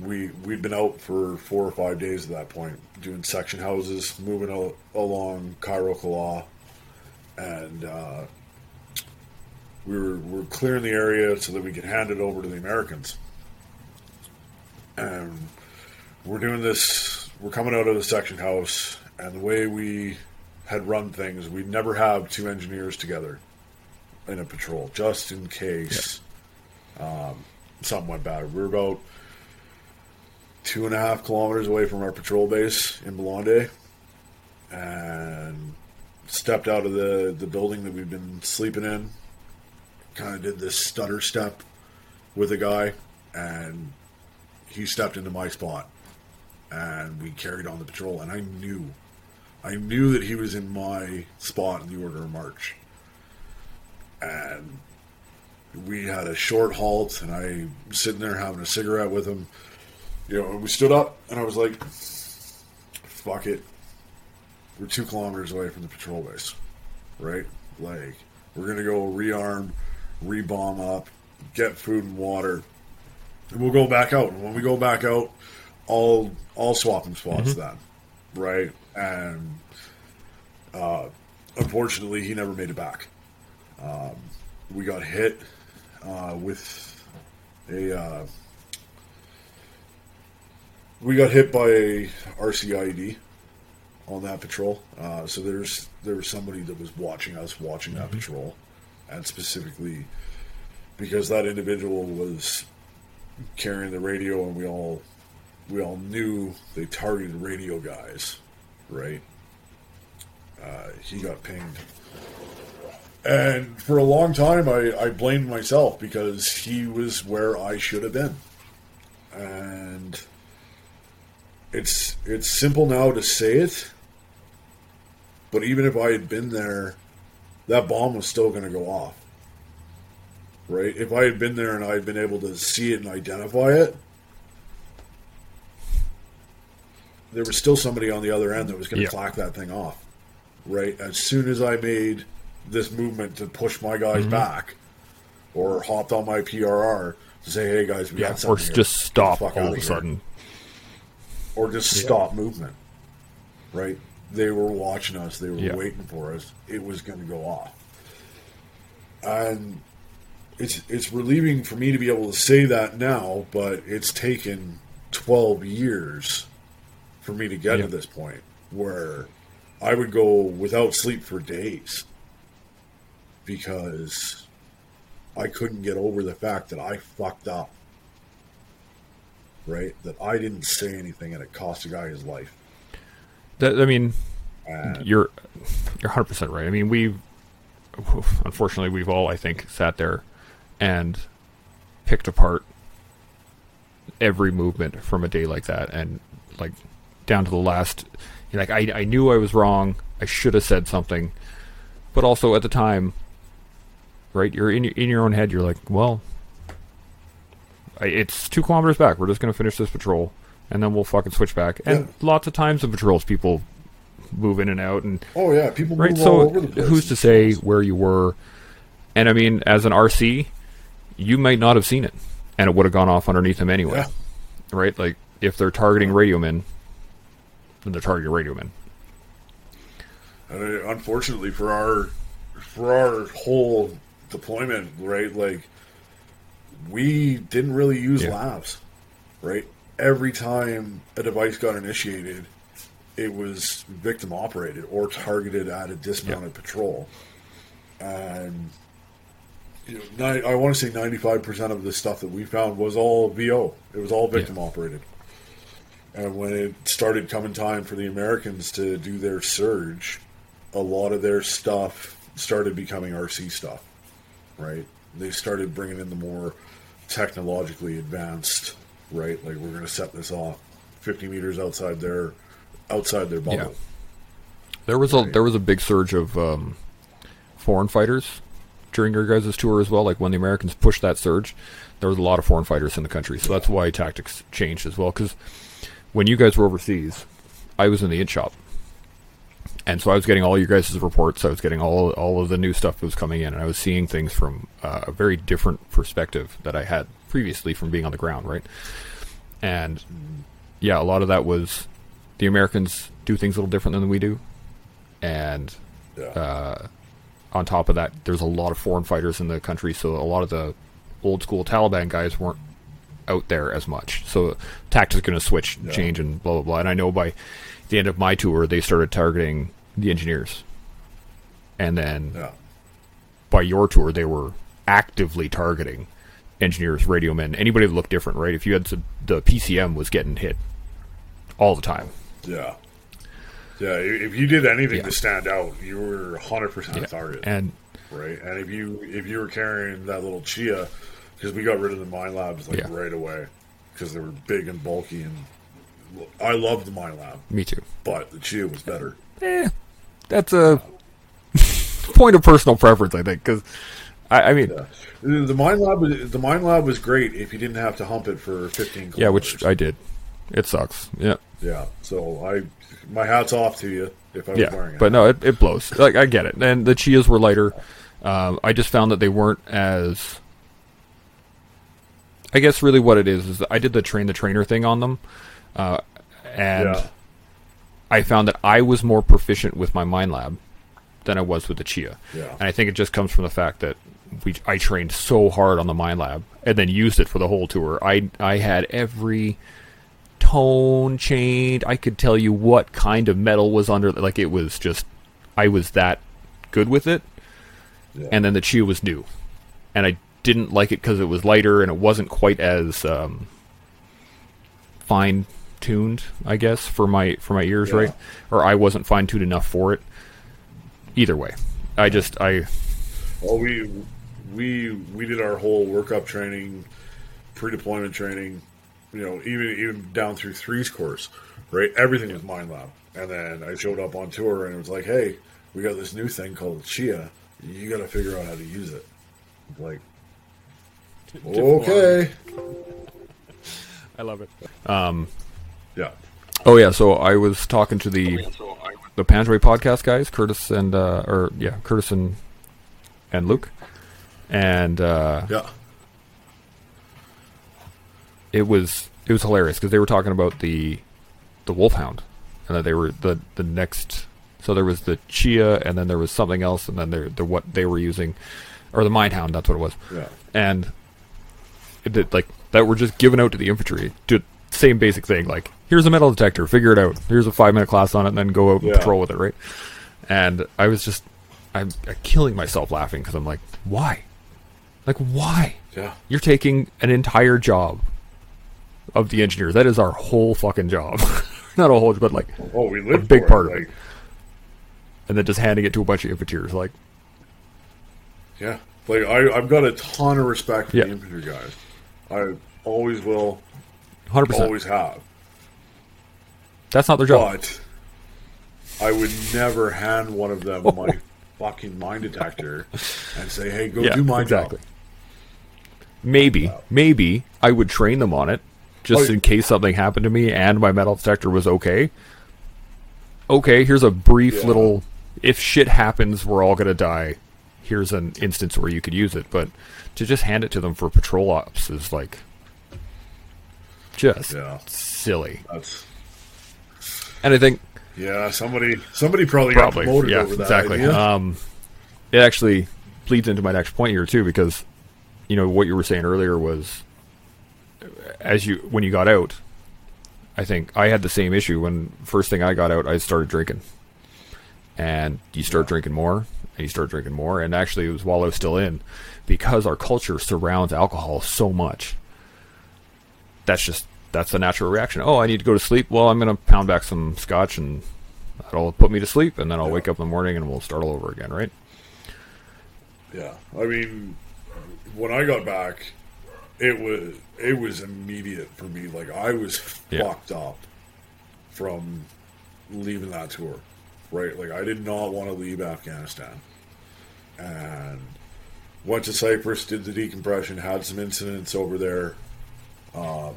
we we'd been out for four or five days at that point, doing section houses, moving al- along Cairo Kala, and uh, we were we were clearing the area so that we could hand it over to the Americans. And we're doing this. We're coming out of the section house, and the way we had run things, we'd never have two engineers together in a patrol, just in case um, something went bad. We were about two and a half kilometers away from our patrol base in Blonde and stepped out of the, the building that we'd been sleeping in. Kind of did this stutter step with a guy, and he stepped into my spot. And we carried on the patrol, and I knew, I knew that he was in my spot in the order of march. And we had a short halt, and I was sitting there having a cigarette with him you know, and we stood up, and I was like, "Fuck it, we're two kilometers away from the patrol base, right? Like, we're gonna go rearm, rebomb up, get food and water, and we'll go back out. And when we go back out, I'll I'll swap them spots mm-hmm. then, right? And uh, unfortunately, he never made it back. Um, we got hit uh, with a. Uh, we got hit by a RCID on that patrol. Uh, so there's there was somebody that was watching us watching that patrol, and specifically because that individual was carrying the radio, and we all we all knew they targeted radio guys, right? Uh, he got pinged. And for a long time, I, I blamed myself because he was where I should have been. And it's it's simple now to say it, but even if I had been there, that bomb was still going to go off. Right? If I had been there and I had been able to see it and identify it, there was still somebody on the other end that was going to Yeah. clack that thing off. Right? As soon as I made this movement to push my guys Mm-hmm. back, or hopped on my PRR to say, "Hey guys, we Yeah, got or something." here. just stop all of a sudden. or just stop movement. Right? They were watching us. They were Yeah. waiting for us. It was going to go off, and it's it's relieving for me to be able to say that now. But it's taken twelve years for me to get Yeah. to this point where I would go without sleep for days because I couldn't get over the fact that I fucked up. Right? That I didn't say anything and it cost a guy his life. That, I mean, And you're you're 100 percent right. I mean, we unfortunately we've all I think sat there and picked apart every movement from a day like that, and like down to the last. Like, I I knew I was wrong. I should have said something, but also at the time, right? You're in your, in your own head. You're like, well, I, it's two kilometers back. We're just gonna finish this patrol, and then we'll fucking switch back. And Yeah. lots of times in patrols, people move in and out, and oh yeah, people right. move So all over the place. who's to say where you were? And I mean, as an RC, you might not have seen it, and it would have gone off underneath them anyway, Yeah. right? Like if they're targeting radio men, then they're targeting radio men. And uh, unfortunately for our for our whole deployment, right? Like we didn't really use Yeah. labs, right? Every time a device got initiated, it was victim operated or targeted at a dismounted patrol. And you know, I want to say ninety-five percent of the stuff that we found was all VO. It was all victim operated. And when it started coming time for the Americans to do their surge, a lot of their stuff started becoming RC stuff, right? They started bringing in the more technologically advanced, right? Like we're going to set this off 50 meters outside their outside their bubble. Yeah. There was a there was a big surge of um, foreign fighters during your guys' tour as well. Like when the Americans pushed that surge, there was a lot of foreign fighters in the country. So that's why tactics changed as well. Because when you guys were overseas, I was in the in shop, and so I was getting all your guys' reports. I was getting all all of the new stuff that was coming in, and I was seeing things from uh, a very different perspective that I had previously from being on the ground, right? And yeah, a lot of that was the Americans do things a little different than we do, and Yeah. uh, on top of that, there's a lot of foreign fighters in the country, so a lot of the old school Taliban guys weren't out there as much. So tactics going to switch, Yeah. change, and blah blah blah. And I know by the end of my tour, they started targeting the engineers, and then yeah. by your tour, they were actively targeting engineers, radio men, anybody that looked different. Right? If you had to, the PCM was getting hit all the time. Yeah. Yeah, if you did anything Yeah. to stand out, you were 100% Yeah. target. And right? And if you if you were carrying that little Chia, because we got rid of the Minelabs like Yeah. right away, because they were big and bulky, and I loved the Minelab, me too. but the Chia was better. Eh, that's a point of personal preference, I think, because I, I mean, yeah, The Minelab was the Minelab was great if you didn't have to hump it for 15 kilometers. Yeah, which I did. It sucks. Yeah, yeah. So I my hats off to you if I was yeah, wearing it. but no, it, it blows. Like I get it, and the Chias were lighter. Um, I just found that they weren't as. I guess really what it is is that I did the train the trainer thing on them, uh, and Yeah. I found that I was more proficient with my Minelab than I was with the Chia. Yeah. And I think it just comes from the fact that we I trained so hard on the Minelab and then used it for the whole tour. I I had every tone chained. I could tell you what kind of metal was under. Like it was just, I was that good with it. Yeah. And then the Chia was new, and I didn't like it because it was lighter and it wasn't quite as um, fine tuned. I guess for my for my ears, Yeah. right? Or I wasn't fine tuned enough for it. Either way, I just I Well, we we we did our whole workup training, pre-deployment training, you know, even even down through threes course, right? Everything was Minelab, and then I showed up on tour and it was like, hey, we got this new thing called Chia. You got to figure out how to use it. Like, okay, I love it. Um, yeah, Oh yeah, so I was talking to the the Panzerway podcast guys, Curtis and uh, or yeah, Curtis and and Luke, and uh, yeah, it was it was hilarious because they were talking about the the Wolfhound, and that they were the the next. So there was the Chia, and then there was something else, and then there the what they were using, or the Minehound. That's what it was. yeah, and it did, like that were just given out to the infantry. To same basic thing, like here's a metal detector, figure it out. Here's a five minute class on it, and then go out and Yeah. patrol with it, right? And I was just, I'm killing myself laughing because I'm like, why? Like why? yeah. You're taking an entire job of the engineers. That is our whole fucking job. Not a whole, but like, Oh, we lived big for part of like, it. and then just handing it to a bunch of infantryers. Like, Yeah, like I, I've got a ton of respect for Yeah. the infantry guys. I always will, hundred percent. always have. That's not their job. But I would never hand one of them my fucking mine detector and say, "Hey, go do my exactly. job." Maybe, maybe I would train them on it just Oh, in case something happened to me and my metal detector was okay. Okay, here's a brief Yeah. little. If shit happens, we're all gonna die. Here's an instance where you could use it, but to just hand it to them for patrol ops is like just Yeah. silly. That's And I think yeah. Somebody, somebody probably, got promoted yeah over that exactly idea. um it actually bleeds into my next point here too because you know what you were saying earlier was as you when you got out i think i had the same issue when first thing i got out i started drinking and you start drinking more and you start drinking more and actually it was while i was still in because our culture surrounds alcohol so much that's just that's the natural reaction oh i need to go to sleep well i'm going to pound back some scotch and that'll put me to sleep and then i'll Yeah. wake up in the morning and we'll start all over again right Yeah, I mean, when I got back, it was it was immediate for me. Like I was Yeah. fucked up from leaving that tour, right? Like I did not want to leave Afghanistan, and went to Cyprus, did the decompression, had some incidents over there, um,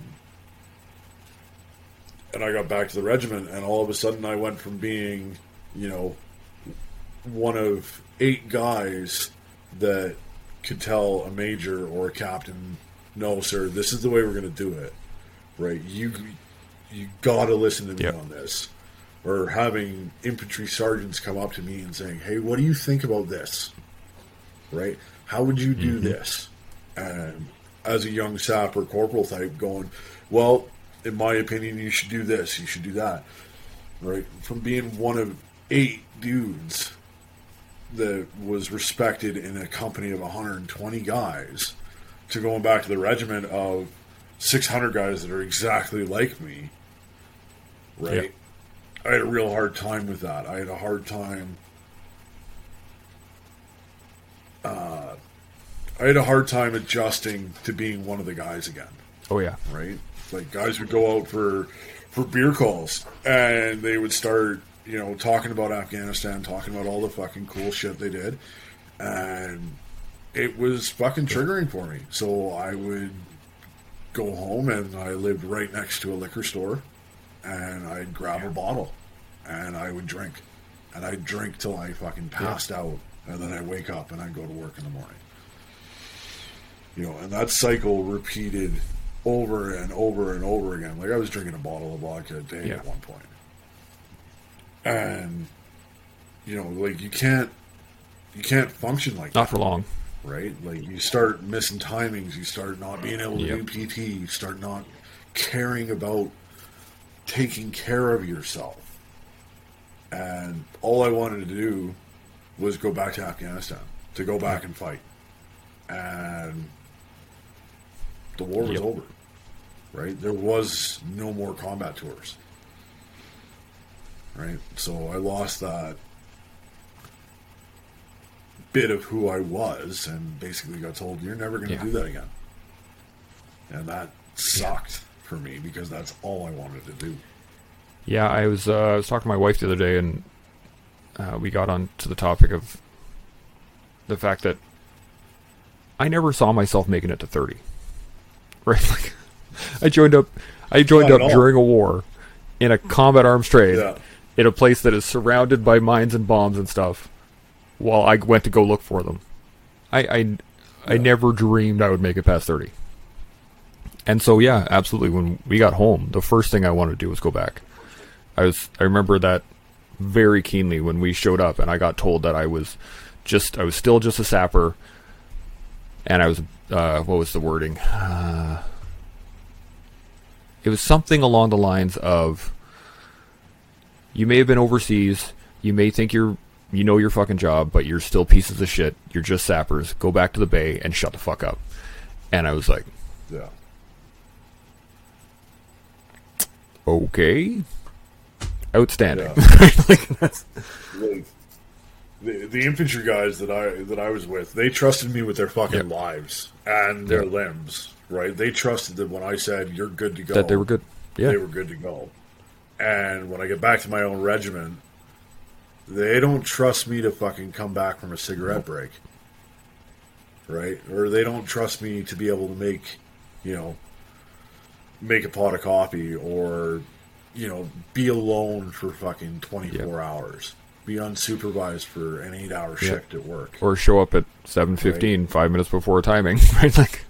and I got back to the regiment, and all of a sudden I went from being, you know, one of eight guys that could tell a major or a captain, "No, sir, this is the way we're going to do it." Right? You you got to listen to me Yep. on this. Or having infantry sergeants come up to me and saying, "Hey, what do you think about this?" Right? How would you do mm-hmm. this? And as a young sapper corporal type, going, "Well, in my opinion, you should do this. You should do that." Right? From being one of eight dudes that was respected in a company of 120 guys to going back to the regiment of 600 guys that are exactly like me, right? I had a real hard time with that. I had a hard time. Uh, I had a hard time adjusting to being one of the guys again oh yeah right? Like guys would go out for for beer calls and they would start, you know, talking about Afghanistan, talking about all the fucking cool shit they did, and it was fucking triggering for me. So I would go home and I lived right next to a liquor store, and I'd grab a bottle and I would drink, and I'd drink till I fucking passed out, and then I would wake up and I'd go to work in the morning you know, and that cycle repeated over and over and over again. Like I was drinking a bottle of vodka a day Yeah. at one point. point, and you know, like you can't you can't function like not that, for long right? Like you start missing timings, you start not being able to Yep. do PT, you start not caring about taking care of yourself. And all I wanted to do was go back to Afghanistan, to go back and fight. And the war was Yep. over, right? There was no more combat tours, right? So I lost that bit of who I was and basically got told, you're never going to Yeah. do that again. And that sucked for me because that's all I wanted to do. Yeah, I was uh, I was talking to my wife the other day, and uh, we got on to the topic of the fact that I never saw myself making it to thirty. Right, like I joined up, I joined Not up during a war in a combat arms trade Yeah. in a place that is surrounded by mines and bombs and stuff. While I went to go look for them, I I, I never dreamed I would make it past thirty. And so yeah, absolutely. When we got home, the first thing I wanted to do was go back. I was I remember that very keenly when we showed up and I got told that I was just I was still just a sapper and I was uh, what was the wording? Uh, it was something along the lines of you may have been overseas, you may think you're you know your fucking job, but you're still pieces of shit. You're just sappers. Go back to the bay and shut the fuck up. And I was like, Yeah. Okay, outstanding. Yeah. like, that's, like the, the infantry guys that I that I was with, they trusted me with their fucking Yep. lives and their Yep. limbs. Right? They trusted that when I said you're good to go, that they were good. Yeah, they were good to go. And when I get back to my own regiment, they don't trust me to fucking come back from a cigarette break. Right? Or they don't trust me to be able to make, you know, make a pot of coffee or, you know, be alone for fucking 24 hours. Be unsupervised for an eight hour shift at work. or show up at seven fifteen, five minutes before timing. Right, like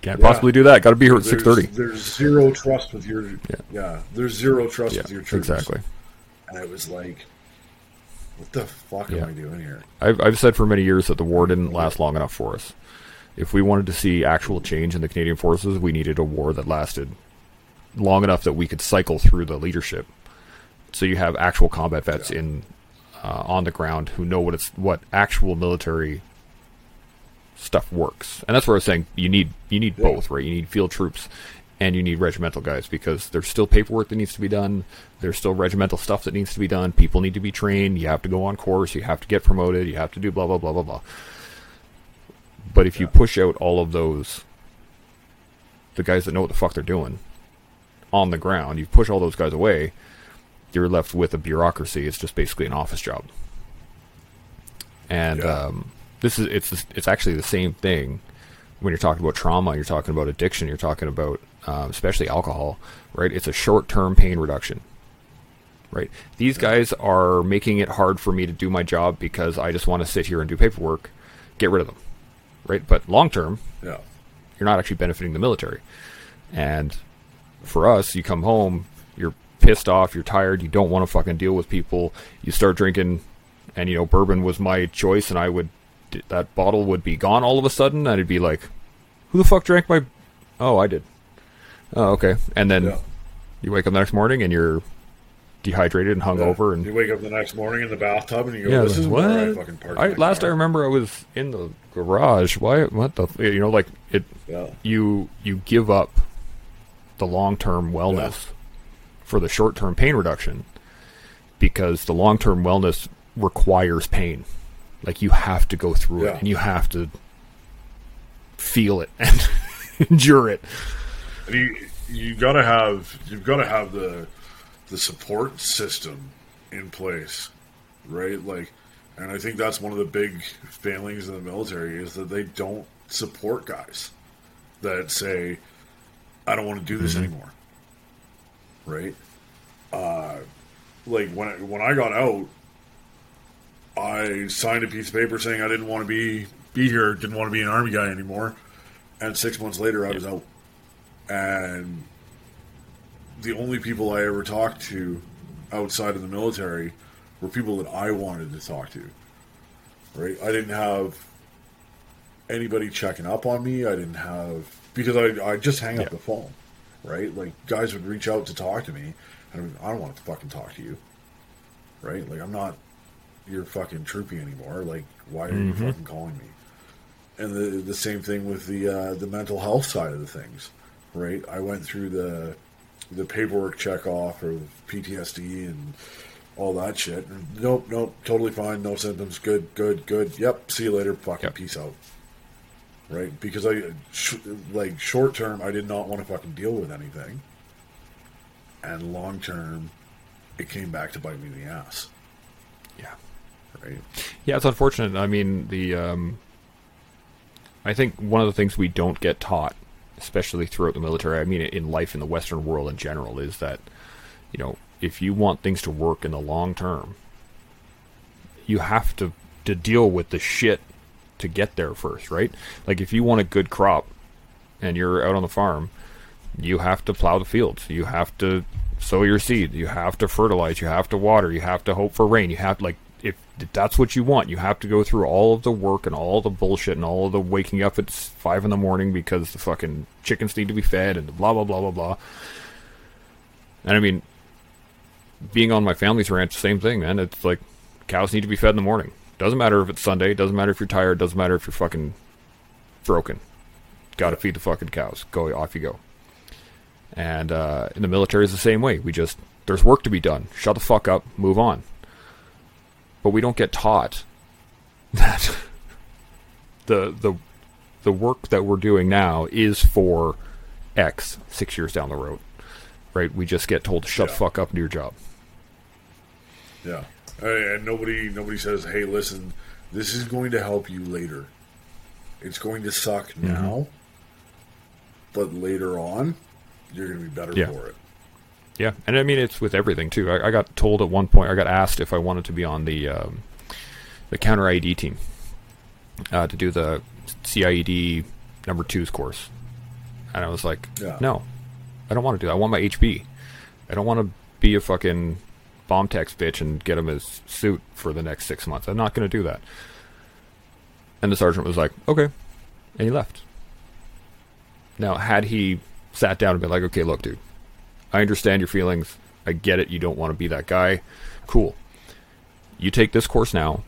can't Yeah. possibly do that. Got to be here at six There's, thirty. there's zero trust with your Yeah. yeah. There's zero trust Yeah, with your troops. exactly. And I was like, what the fuck am I doing here? I've I've said for many years that the war didn't last long enough for us. If we wanted to see actual change in the Canadian forces, we needed a war that lasted long enough that we could cycle through the leadership. So you have actual combat vets Yeah. in uh, on the ground who know what it's what actual military stuff works, and that's where I was saying you need you need Yeah. both, right? You need field troops and you need regimental guys because there's still paperwork that needs to be done. There's still regimental stuff that needs to be done. People need to be trained. You have to go on course. You have to get promoted. You have to do blah blah blah blah blah. But if you push out all of those, the guys that know what the fuck they're doing on the ground, you push all those guys away, you're left with a bureaucracy. It's just basically an office job. And Yeah. um, this is it's it's actually the same thing when you're talking about trauma. You're talking about addiction. You're talking about um, especially alcohol, right? It's a short-term pain reduction, right? These guys are making it hard for me to do my job because I just want to sit here and do paperwork. Get rid of them, right? But long term, Yeah. you're not actually benefiting the military. And for us, you come home, you're pissed off, you're tired, you don't want to fucking deal with people. You start drinking, and you know, bourbon was my choice, and I would that bottle would be gone all of a sudden, and I'd be like, "Who the fuck drank my? Oh, I did. Oh, okay." And then Yeah. you wake up the next morning and you're dehydrated and hungover, and you wake up the next morning in the bathtub and you go, yeah, "This is what? where I fucking parked I, last I remember, I was in the garage. Why? What the? You know, like it. Yeah. You you give up the long term wellness for the short term pain reduction because the long term wellness requires pain. Like you have to go through it and you have to feel it and endure it. And you you gotta have you've gotta have the the support system in place, right? Like, and I think that's one of the big failings in the military is that they don't support guys that say, "I don't want to do this anymore." Right? Uh, like when I, when I got out, I signed a piece of paper saying I didn't want to be be here, didn't want to be an army guy anymore, and six months later I was out and the only people I ever talked to outside of the military were people that I wanted to talk to. Right? I didn't have anybody checking up on me. I didn't have because I I just hang up the phone. right? Like guys would reach out to talk to me, and I don't want to fucking talk to you, right? Like I'm not your fucking troopy anymore. Like why are you fucking calling me? And the the same thing with the uh, the mental health side of the things, right? I went through the the paperwork check off of PTSD and all that shit. Nope, nope, totally fine, no symptoms, good, good, good. Yep, see you later, fucking Yep. peace out. Right? Because I, sh- like, short term, I did not want to fucking deal with anything. And long term, it came back to bite me in the ass. Yeah. Right? Yeah, it's unfortunate. I mean, the um, I think one of the things we don't get taught, especially throughout the military, I mean, in life in the Western world in general, is that you know if you want things to work in the long term, you have to to deal with the shit to get there first, right? Like if you want a good crop and you're out on the farm, you have to plow the fields. You have to sow your seed. You have to fertilize. You have to water. You have to hope for rain. You have to, like if that's what you want, you have to go through all of the work and all the bullshit and all of the waking up at five in the morning because the fucking chickens need to be fed and blah blah blah blah blah. And I mean, being on my family's ranch, same thing, man. It's like cows need to be fed in the morning. Doesn't matter if it's Sunday. Doesn't matter if you're tired. Doesn't matter if you're fucking broken. Got to feed the fucking cows. Go off you go. And uh, in the military is the same way. We just there's work to be done. Shut the fuck up. Move on. But we don't get taught that the the the work that we're doing now is for X six years down the road. Right? We just get told to shut the Yeah. fuck up and do your job. Yeah. And nobody nobody says, "Hey, listen, this is going to help you later. It's going to suck mm-hmm. now, but later on, you're going to be better Yeah. for it." Yeah, and I mean it's with everything too. I, I got told at one point, I got asked if I wanted to be on the um, the counter IED team uh, to do the CIED number twos course, and I was like, Yeah. no, I don't want to do that. I want my HB. I don't want to be a fucking bomb text bitch and get him his suit for the next six months. I'm not going to do that. And the sergeant was like, okay, and he left. Now, had he sat down and been like, okay, look, dude, I understand your feelings. I get it. You don't want to be that guy. Cool. You take this course now.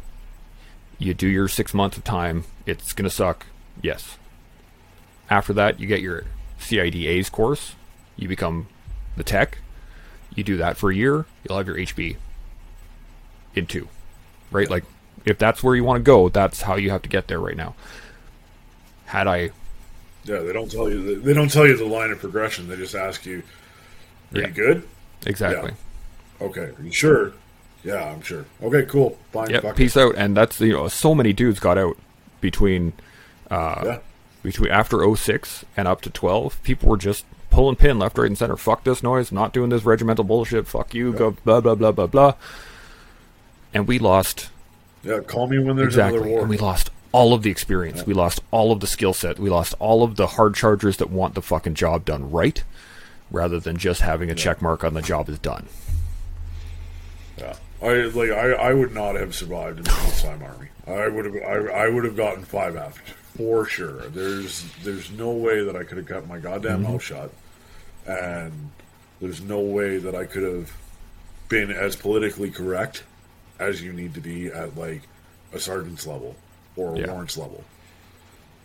You do your six months of time. It's going to suck. Yes. After that, you get your CIDA's course. You become the tech. You do that for a year. You'll have your HB in two. Right? Like, if that's where you want to go, that's how you have to get there right now. Had I Yeah, they don't tell you. They don't tell you the line of progression. They just ask you, "Are Yeah. you good? exactly. Okay, are you sure? Yeah, I'm sure. Okay, cool. Fine. Yeah, fuck peace out. And that's you know, so many dudes got out between uh. Yeah, between after 06 and up to 12. People were just pulling pin left, right, and center. Fuck this noise. Not doing this regimental bullshit. Fuck you. Go blah blah blah blah blah. And we lost yeah. Call me when there's another exactly. war. And we lost all of the experience. We lost all of the skill set. We lost all of the hard chargers that want the fucking job done right, rather than just having a check mark on the job is done. Yeah, I like. I, I would not have survived in the peacetime army. I would have. I, I would have gotten five after for sure. There's there's no way that I could have kept my goddamn Mm-hmm. mouth shut, and there's no way that I could have been as politically correct as you need to be at like a sergeant's level or a Yeah. warrant's level.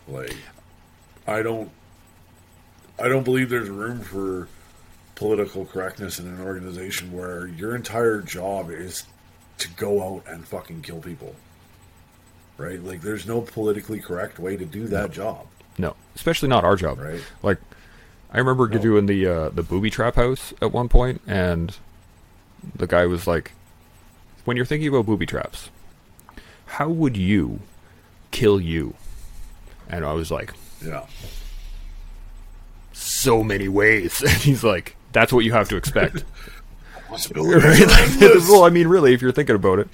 Like, I don't. I don't believe there's room for political correctness in an organization where your entire job is to go out and fucking kill people. Right? Like there's no politically correct way to do that job. No, especially not our job. Right. Like, I remember No. doing the uh, the booby trap house at one point, and the guy was like, "When you're thinking about booby traps, how would you kill you?" And I was like, Yeah. "So many ways." And he's like, "That's what you have to expect." Right? Well, I mean, really, if you're thinking about it,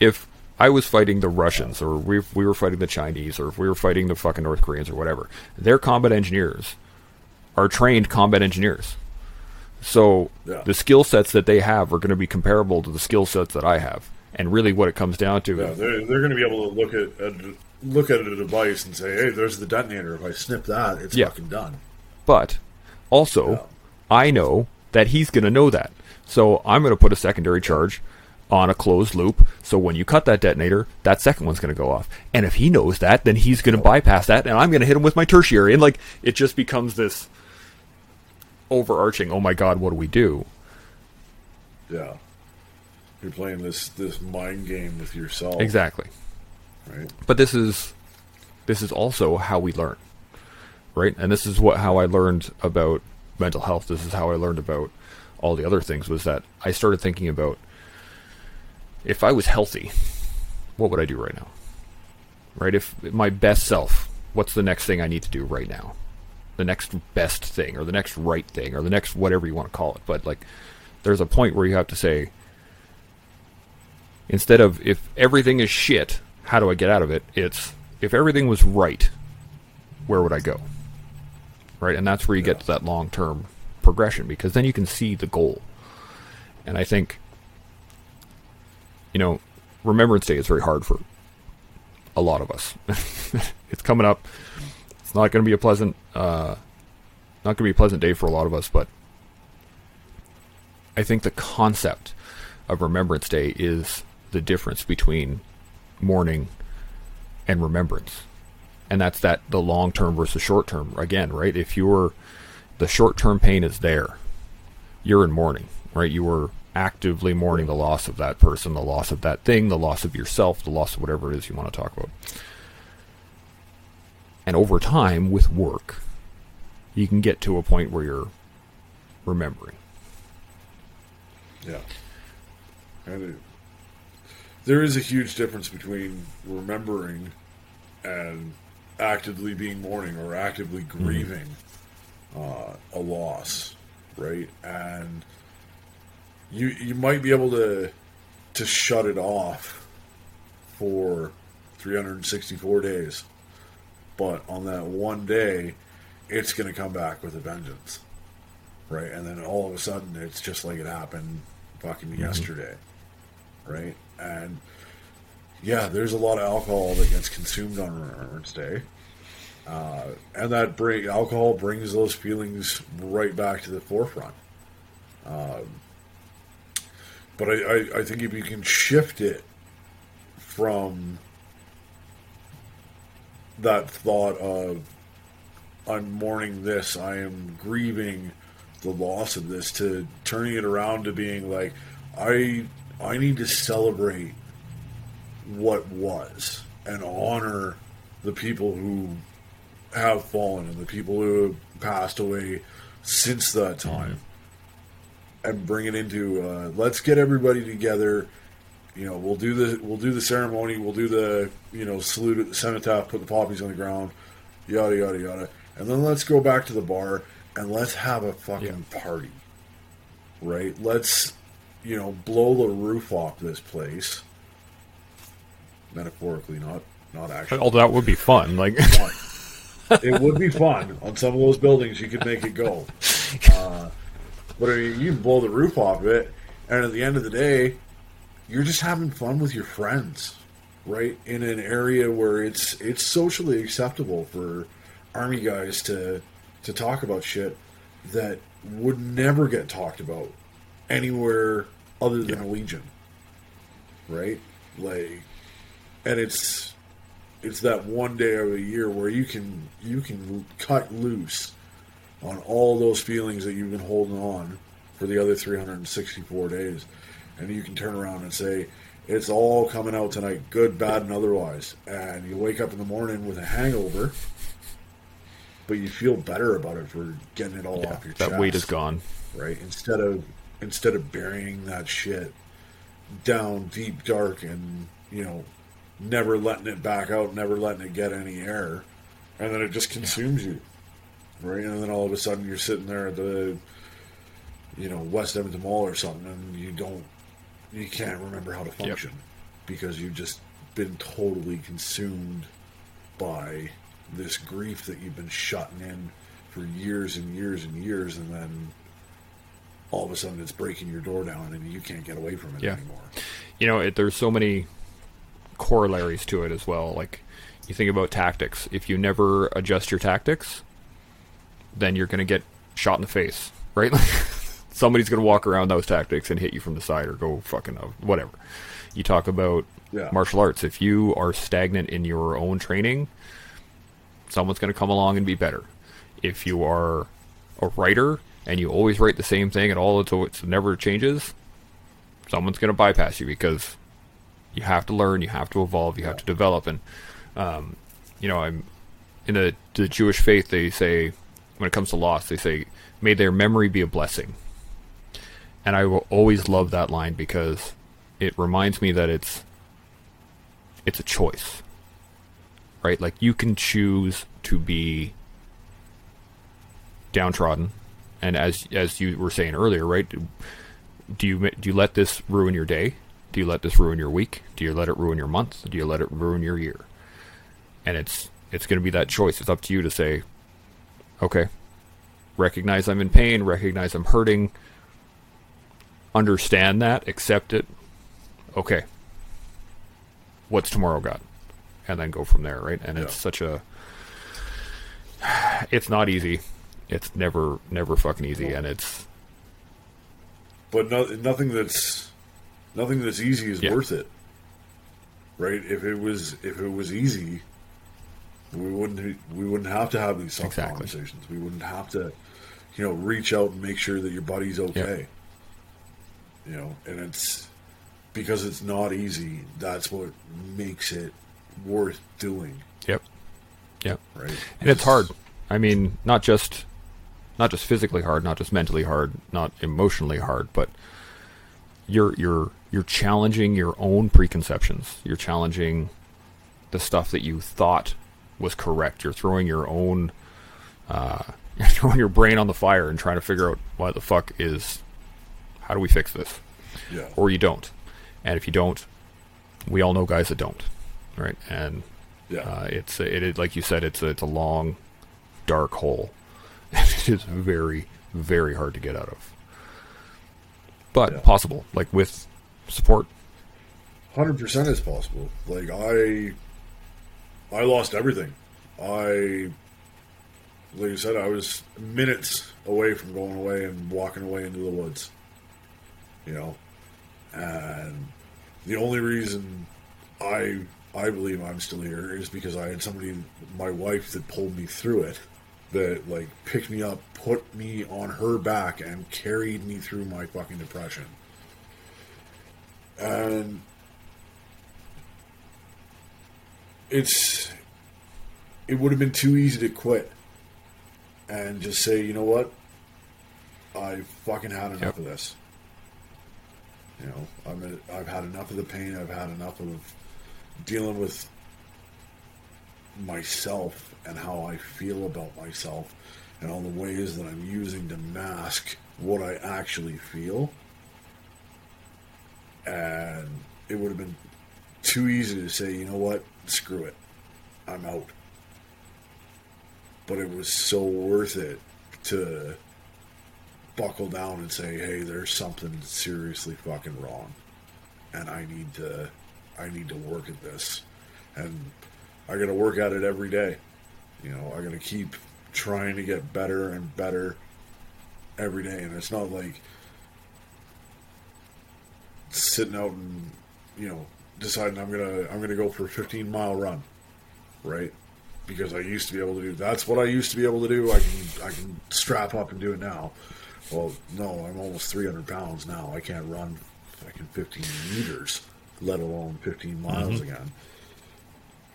if I was fighting the Russians, or we we were fighting the Chinese, or if we were fighting the fucking North Koreans, or whatever, their combat engineers are trained combat engineers. So Yeah. the skill sets that they have are going to be comparable to the skill sets that I have. And really, what it comes down to, Yeah, they're, they're going to be able to look at a, look at a device and say, "Hey, there's the detonator. If I snip that, it's Yeah. fucking done." But Also. I know that he's going to know that. So I'm going to put a secondary charge on a closed loop. So when you cut that detonator, that second one's going to go off. And if he knows that, then he's going to bypass that, and I'm going to hit him with my tertiary. And like it just becomes this overarching. Oh my God, what do we do? Yeah. You're playing this this mind game with yourself. Exactly. Right. But this is this is also how we learn, right? And this is what how I learned about mental health. This is how I learned about all the other things. Was that I started thinking about if I was healthy, what would I do right now? Right? If my best self, what's the next thing I need to do right now? The next best thing, or the next right thing, or the next whatever you want to call it. But like, there's a point where you have to say, instead of if everything is shit, how do I get out of it? It's if everything was right, where would I go? Right? And that's where you get to that long term progression because then you can see the goal. And I think, you know, Remembrance Day is very hard for a lot of us. it's coming up. It's not going to be a pleasant, uh, not going to be a pleasant day for a lot of us, but I think the concept of Remembrance Day is the difference between mourning and remembrance. And that's that the long term versus short term again, right? If you're the short term pain is there, you're in mourning, right? You were actively mourning the loss of that person, the loss of that thing, the loss of yourself, the loss of whatever it is you want to talk about. And over time, with work, you can get to a point where you're remembering. Yeah. And it, there is a huge difference between remembering and actively being mourning or actively grieving uh, a loss, right? And you you might be able to to shut it off for 364 days, but on that one day, it's going to come back with a vengeance, right? And then all of a sudden, it's just like it happened fucking yesterday, right? And yeah, there's a lot of alcohol that gets consumed on Remembrance Day. Uh, and that bring alcohol brings those feelings right back to the forefront. Um, but I, I, I think if you can shift it from that thought of I'm mourning this, I am grieving the loss of this, to turning it around to being like I I need to celebrate what was and honor the people who have fallen and the people who have passed away since that time. And bring it into uh, let's get everybody together. You know we'll do the we'll do the ceremony. We'll do the you know salute at the cenotaph put the poppies on the ground yada yada yada. And then let's go back to the bar and let's have a fucking party. Right? Let's you know blow the roof off this place metaphorically not not actually Although that would be fun. Like, it would be fun on some of those buildings. You could make it go, uh, but I mean, you can blow the roof off of it, and at the end of the day, you're just having fun with your friends, right? In an area where it's it's socially acceptable for army guys to to talk about shit that would never get talked about anywhere other than a legion, right? Like, and it's it's that one day of the year where you can you can cut loose on all those feelings that you've been holding on for the other 364 days and you can turn around and say it's all coming out tonight good bad and otherwise and you wake up in the morning with a hangover but you feel better about it for getting it all yeah, off your chest. that chest weight is gone. right? Instead of instead of burying that shit down deep dark and you know never letting it back out, never letting it get any air, and then it just consumes you, right? And then all of a sudden you're sitting there at the you know West Edmonton Mall or something, and you don't you can't remember how to function because you've just been totally consumed by this grief that you've been shutting in for years and years and years, and then all of a sudden it's breaking your door down and you can't get away from it Yeah. anymore. you know, it, there's so many corollaries to it as well. Like, you think about tactics. If you never adjust your tactics, then you're going to get shot in the face, right? Somebody's going to walk around those tactics and hit you from the side or go fucking uh, whatever. You talk about Yeah. martial arts. If you are stagnant in your own training, someone's going to come along and be better. If you are a writer and you always write the same thing and all it's, it never changes, someone's going to bypass you because you have to learn, you have to evolve, you have to develop. And um, you know, I'm in the the Jewish faith. They say when it comes to loss, they say, "May their memory be a blessing." And I will always love that line because it reminds me that it's it's a choice, right? Like you can choose to be downtrodden, and as as you were saying earlier, right? Do you do you let this ruin your day? Do you let this ruin your week? Do you let it ruin your month? Do you let it ruin your year? And it's it's going to be that choice. It's up to you to say, okay, recognize I'm in pain, recognize I'm hurting, understand that, accept it. Okay, what's tomorrow got? And then go from there, right? And it's such a it's not easy. It's never never fucking easy and it's but no, nothing that's nothing that's easy is Yeah. worth it right if it was if it was easy we wouldn't we wouldn't have to have these tough Exactly. conversations we wouldn't have to you know reach out and make sure that your buddy's okay you know and it's because it's not easy that's what makes it worth doing yep. Yep. right and it's hard. I mean, not just not just physically hard, not just mentally hard, not emotionally hard, but you're you're you're challenging your own preconceptions. You're challenging the stuff that you thought was correct. You're throwing your own uh, you're throwing your brain on the fire and trying to figure out why the fuck is how do we fix this? yeah Or you don't. And if you don't, we all know guys that don't, right? And yeah uh, it's it, it like you said, it's a, it's a long, dark hole. it is very very hard to get out of. But Yeah. possible, like with support. Hundred percent is possible. Like I, I lost everything. I, like you said, I was minutes away from going away and walking away into the woods. You know, and the only reason I I believe I'm still here is because I had somebody, my wife, that pulled me through it, that like picked me up, put me on her back, and carried me through my fucking depression. And it's it would have been too easy to quit and just say, you know what, I fucking had enough Yep. of this. You know, I'm a, I've had enough of the pain. I've had enough of dealing with myself and how I feel about myself and all the ways that I'm using to mask what I actually feel. And it would have been too easy to say, you know what, screw it, I'm out. But it was so worth it to buckle down and say, hey, there's something seriously fucking wrong, and I need to, I need to work at this, and I got to work at it every day. You know, I got to keep trying to get better and better every day, and it's not like sitting out and you know deciding I'm gonna I'm gonna go for a 15 mile run, right? Because I used to be able to do. That's what I used to be able to do. I can I can strap up and do it now. Well, no, I'm almost 300 pounds now. I can't run fucking 15 meters, let alone 15 miles mm-hmm. again.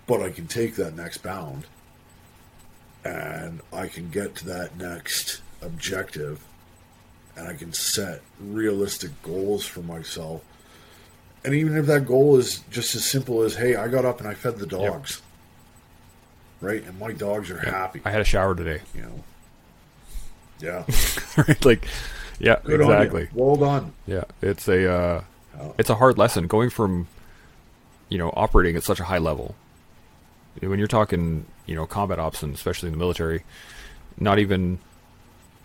But I can take that next bound, and I can get to that next objective and I can set realistic goals for myself. And even if that goal is just as simple as, hey, I got up and I fed the dogs, right? And my dogs are happy, I had a shower today. you know. Yeah, right? Like yeah, Good on exactly. Well done. Yeah, it's a uh, Oh. it's a hard lesson going from you know operating at such a high level. When you're talking, you know, combat ops and especially in the military, not even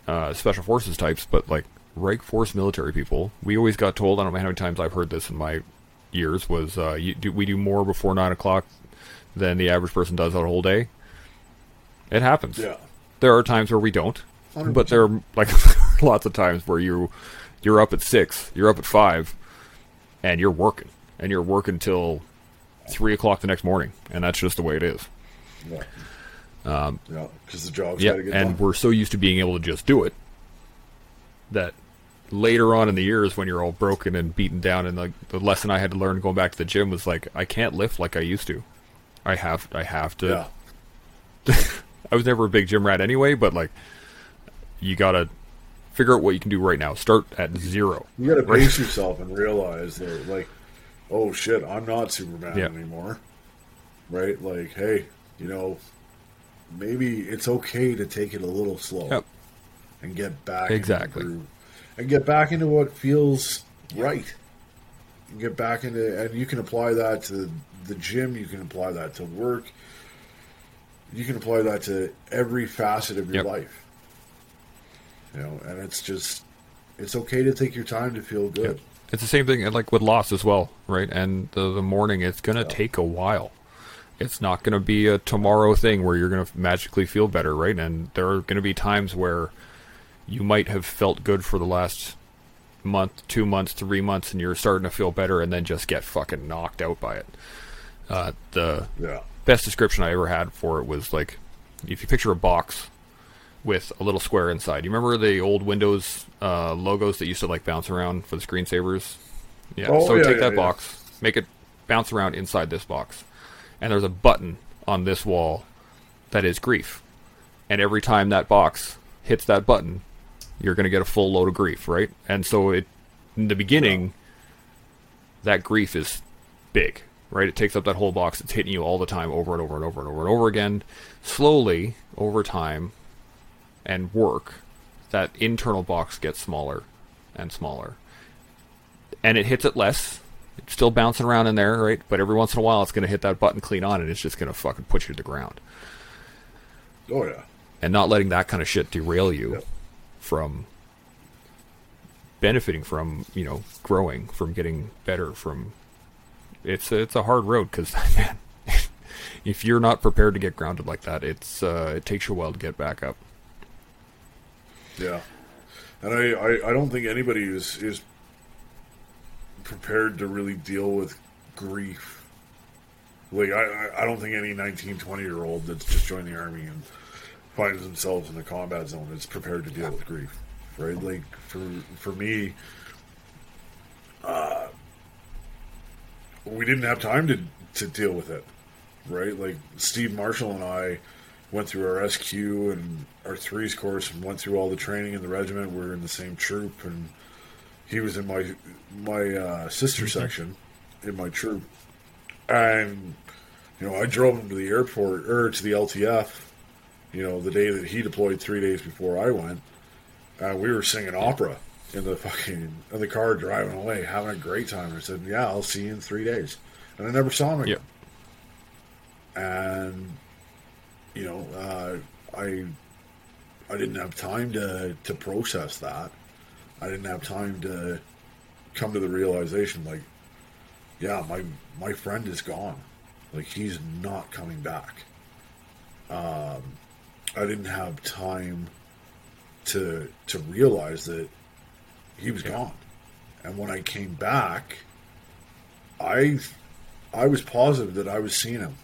uh, special forces types, but like rank force military people. We always got told. I don't know how many times I've heard this in my years. Was uh, you, do, we do more before nine o'clock than the average person does that whole day? It happens Yeah, there are times where we don't But there are like lots of times where you you're up at six, you're up at five, and you're working, and you're working till three o'clock the next morning, and that's just the way it is. Yeah. Um, yeah, because the job's yeah, got to get and done. we're so used to being able to just do it that later on in the years when you're all broken and beaten down, and like the lesson I had to learn going back to the gym was like I can't lift like I used to. I have I have to. Yeah. I was never a big gym rat anyway, but like you gotta figure out what you can do right now. Start at zero. You got to Right. pace yourself and realize that, like, oh shit, I'm not Superman Yeah. anymore. Right? Like, hey, you know, maybe it's okay to take it a little slow Yep. and get back Exactly. and get back into what feels right. And get back into, and you can apply that to the gym. You can apply that to work. You can apply that to every facet of your Yep. life. You know, and it's just, it's okay to take your time to feel good. It's the same thing like with loss as well, right? And the, the mourning, it's gonna take a while. It's not gonna be a tomorrow thing where you're gonna magically feel better, right? And there are gonna be times where you might have felt good for the last month, two months, three months, and you're starting to feel better, and then just get fucking knocked out by it. Uh, the Yeah. best description I ever had for it was like if you picture a box with a little square inside. You remember the old Windows uh, logos that used to like bounce around for the screensavers? Yeah. Oh, so yeah, take yeah, that box, make it bounce around inside this box, and there's a button on this wall that is grief. And every time that box hits that button, you're going to get a full load of grief, right? And so it in the beginning, that grief is big, right? It takes up that whole box. It's hitting you all the time, over and over and over and over and over again. Slowly, over time, and work, that internal box gets smaller and smaller. And it hits it less. It's still bouncing around in there, right? But every once in a while, it's going to hit that button clean on, and it's just going to fucking put you to the ground. Oh yeah. And not letting that kind of shit derail you from benefiting from, you know, growing, from getting better, from it's a, it's a hard road because man, if you're not prepared to get grounded like that, it's uh, it takes you a while to get back up. Yeah. And I, I, I don't think anybody is is prepared to really deal with grief. Like I, I- don't think any 19, 20 year old that's just joined the army and finds themselves in the combat zone is prepared to deal with grief. Right? Like for for me, uh, we didn't have time to to deal with it. Right? Like Steve Marshall and I went through our SQ and our threes course and went through all the training in the regiment. We are in the same troop, and he was in my my uh, sister section in my troop. And you know, I drove him to the airport or to the LTF. You know, the day that he deployed, three days before I went, uh, we were singing opera in the fucking in the car driving away, having a great time. I said, "Yeah, I'll see you in three days," and I never saw him again. And you know, uh, I I didn't have time to to process that. I didn't have time to come to the realization, like, yeah, my my friend is gone. Like he's not coming back. Um, I didn't have time to to realize that he was gone. And when I came back, I I was positive that I was seeing him.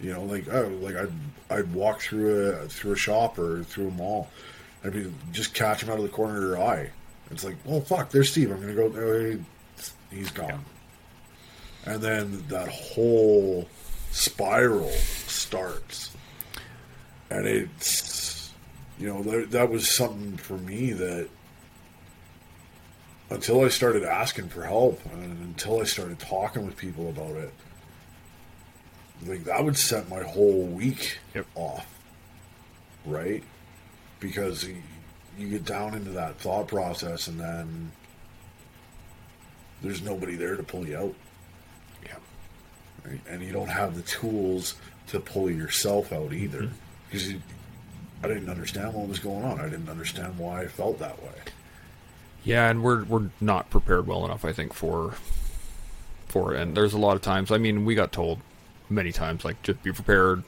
You know, like oh, like I'd I'd walk through a through a shop or through a mall, and I'd be just catch him out of the corner of your eye. It's like, oh fuck, there's Steve. I'm gonna go. He's gone, and then that whole spiral starts, and it's you know that, that was something for me that until I started asking for help and until I started talking with people about it, like that would set my whole week Yep. off, right? Because you, get down into that thought process and then there's nobody there to pull you out, Yeah. right? and you don't have the tools to pull yourself out either mm-hmm. because you, I didn't understand what was going on. I didn't understand why I felt that way. Yeah, and we're we're not prepared well enough, I think, for for it. And there's a lot of times. I mean, we got told many times, like, just be prepared.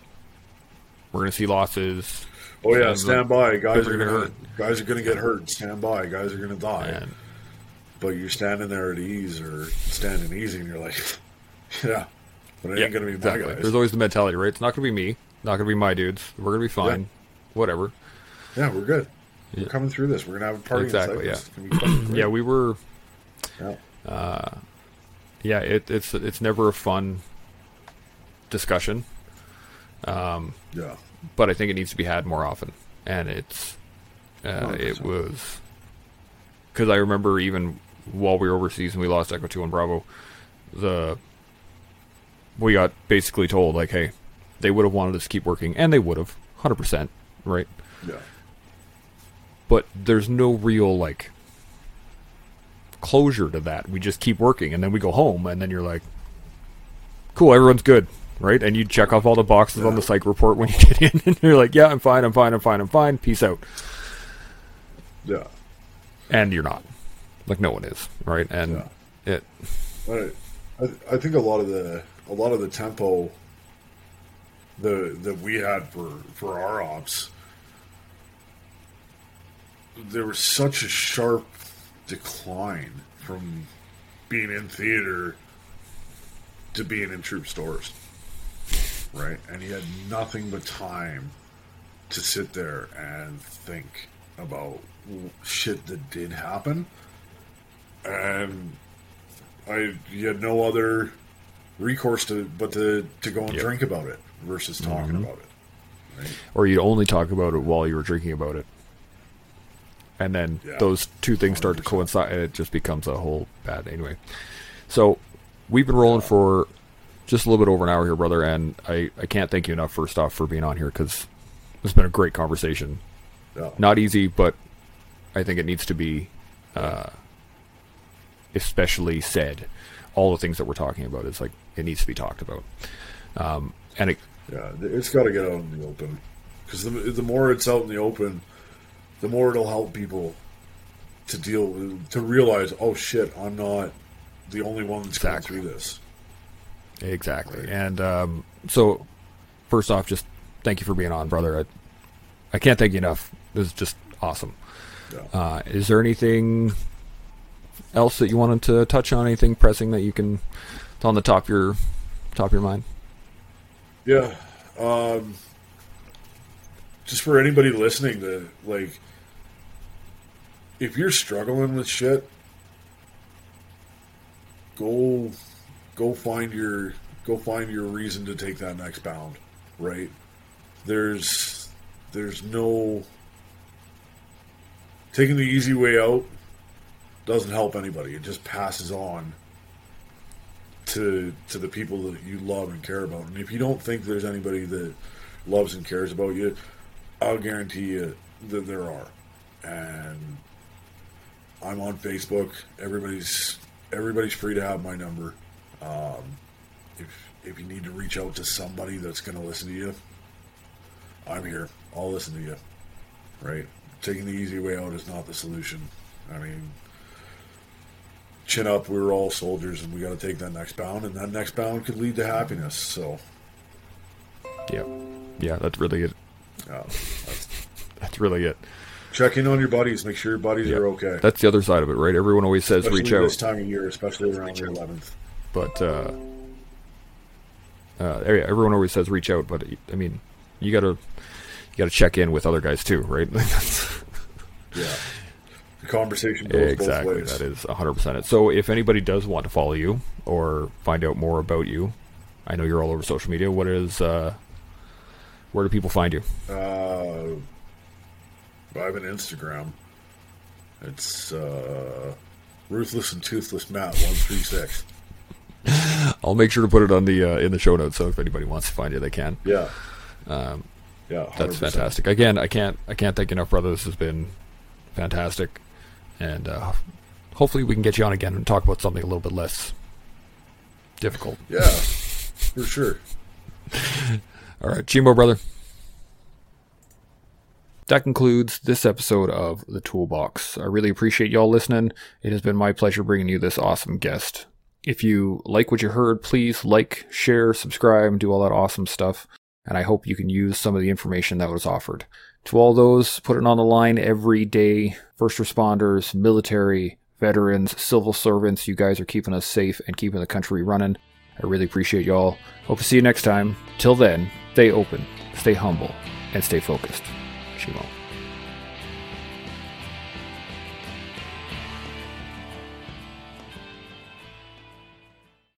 We're gonna see losses. Oh yeah, And, stand by. Guys are gonna gonna hurt. guys are gonna get hurt. Stand by. Guys are gonna die. And But you're standing there at ease or standing easy, and you're like, yeah, but it ain't gonna be my exactly. guys. There's always the mentality, right? It's not going to be me. Not going to be my dudes. We're going to be fine. Whatever. yeah, we're good. Yeah. We're coming through this. We're gonna have a party. Exactly, In Cyprus. It's gonna be fucking great. Yeah, we were. Yeah. Yeah, it, it's it's never a fun discussion, um, yeah. But I think it needs to be had more often. And it's uh, it was because I remember even while we were overseas and we lost Echo Two and Bravo, the we got basically told like, hey, they would have wanted us to keep working, and they would have, hundred percent, right? Yeah. but there's no real like closure to that. We just keep working and then we go home and then you're like cool, everyone's good, right? And you check off all the boxes on the psych report when you get in and you're like, yeah, I'm fine, I'm fine, I'm fine, I'm fine. Peace out. Yeah. And you're not. Like no one is, right? And it I, I I think a lot of the a lot of the tempo the that we had for for our ops there was such a sharp decline from being in theater to being in troop stores right and he had nothing but time to sit there and think about shit that did happen and I you had no other recourse to but to to go and Yep. drink about it versus talking mm-hmm. about it. Right? or you'd only talk about it while you were drinking about it. And then Yeah. those two things start to coincide, and it just becomes a whole bad anyway. So we've been rolling for just a little bit over an hour here, brother, and I, I can't thank you enough first off for being on here because it's been a great conversation. Not easy, but I think it needs to be uh, especially said. All the things that we're talking about is like it needs to be talked about, um, and it, Yeah, it's got to get out in the open because the, the more it's out in the open, the more it'll help people to deal to realize, oh shit, I'm not the only one that's Exactly. going through this. Exactly. And um, so, first off, just thank you for being on, brother. I, I can't thank you enough. This is just awesome. Yeah. Uh, is there anything else that you wanted to touch on? Anything pressing that you can it's on the top of your top of your mind? Yeah. Um, just for anybody listening to like if you're struggling with shit, go go find your go find your reason to take that next bound, right? There's there's no taking the easy way out doesn't help anybody. It just passes on to to the people that you love and care about. And if you don't think there's anybody that loves and cares about you, I'll guarantee you that there are. And I'm on Facebook. Everybody's everybody's free to have my number. Um, if if you need to reach out to somebody that's going to listen to you, I'm here. I'll listen to you. Right? Taking the easy way out is not the solution. I mean, chin up. We're all soldiers, and we got to take that next bound, and that next bound could lead to happiness. So, Yeah, yeah, that's really it. uh, that's, That's really it. check in on your buddies. Make sure your buddies Yeah. are okay. That's the other side of it, right? Everyone always says especially reach out. this time of year, especially around the 11th. But uh, uh, everyone always says reach out, but I mean, you gotta you gotta check in with other guys too, right? Yeah, the conversation goes exactly, both ways. that is 100% it. So if anybody does want to follow you or find out more about you, I know you're all over social media. What is uh, where do people find you? Uh, I have an Instagram. It's uh, ruthless and toothless Matt one three six. I'll make sure to put it on the uh, in the show notes, so if anybody wants to find you, they can. Yeah, Um, yeah, That's 100%. fantastic. Again, I can't I can't thank you enough, brother. This has been fantastic, and uh, hopefully we can get you on again and talk about something a little bit less difficult. Yeah, for sure. All right, Chimo, brother. That concludes this episode of The Toolbox. I really appreciate y'all listening. It has been my pleasure bringing you this awesome guest. If you like what you heard, please like, share, subscribe, and do all that awesome stuff. and I hope you can use some of the information that was offered. To all those putting on the line every day, first responders, military, veterans, civil servants, you guys are keeping us safe and keeping the country running. I really appreciate y'all. Hope to see you next time. Till then, stay open, stay humble, and stay focused. Chimo.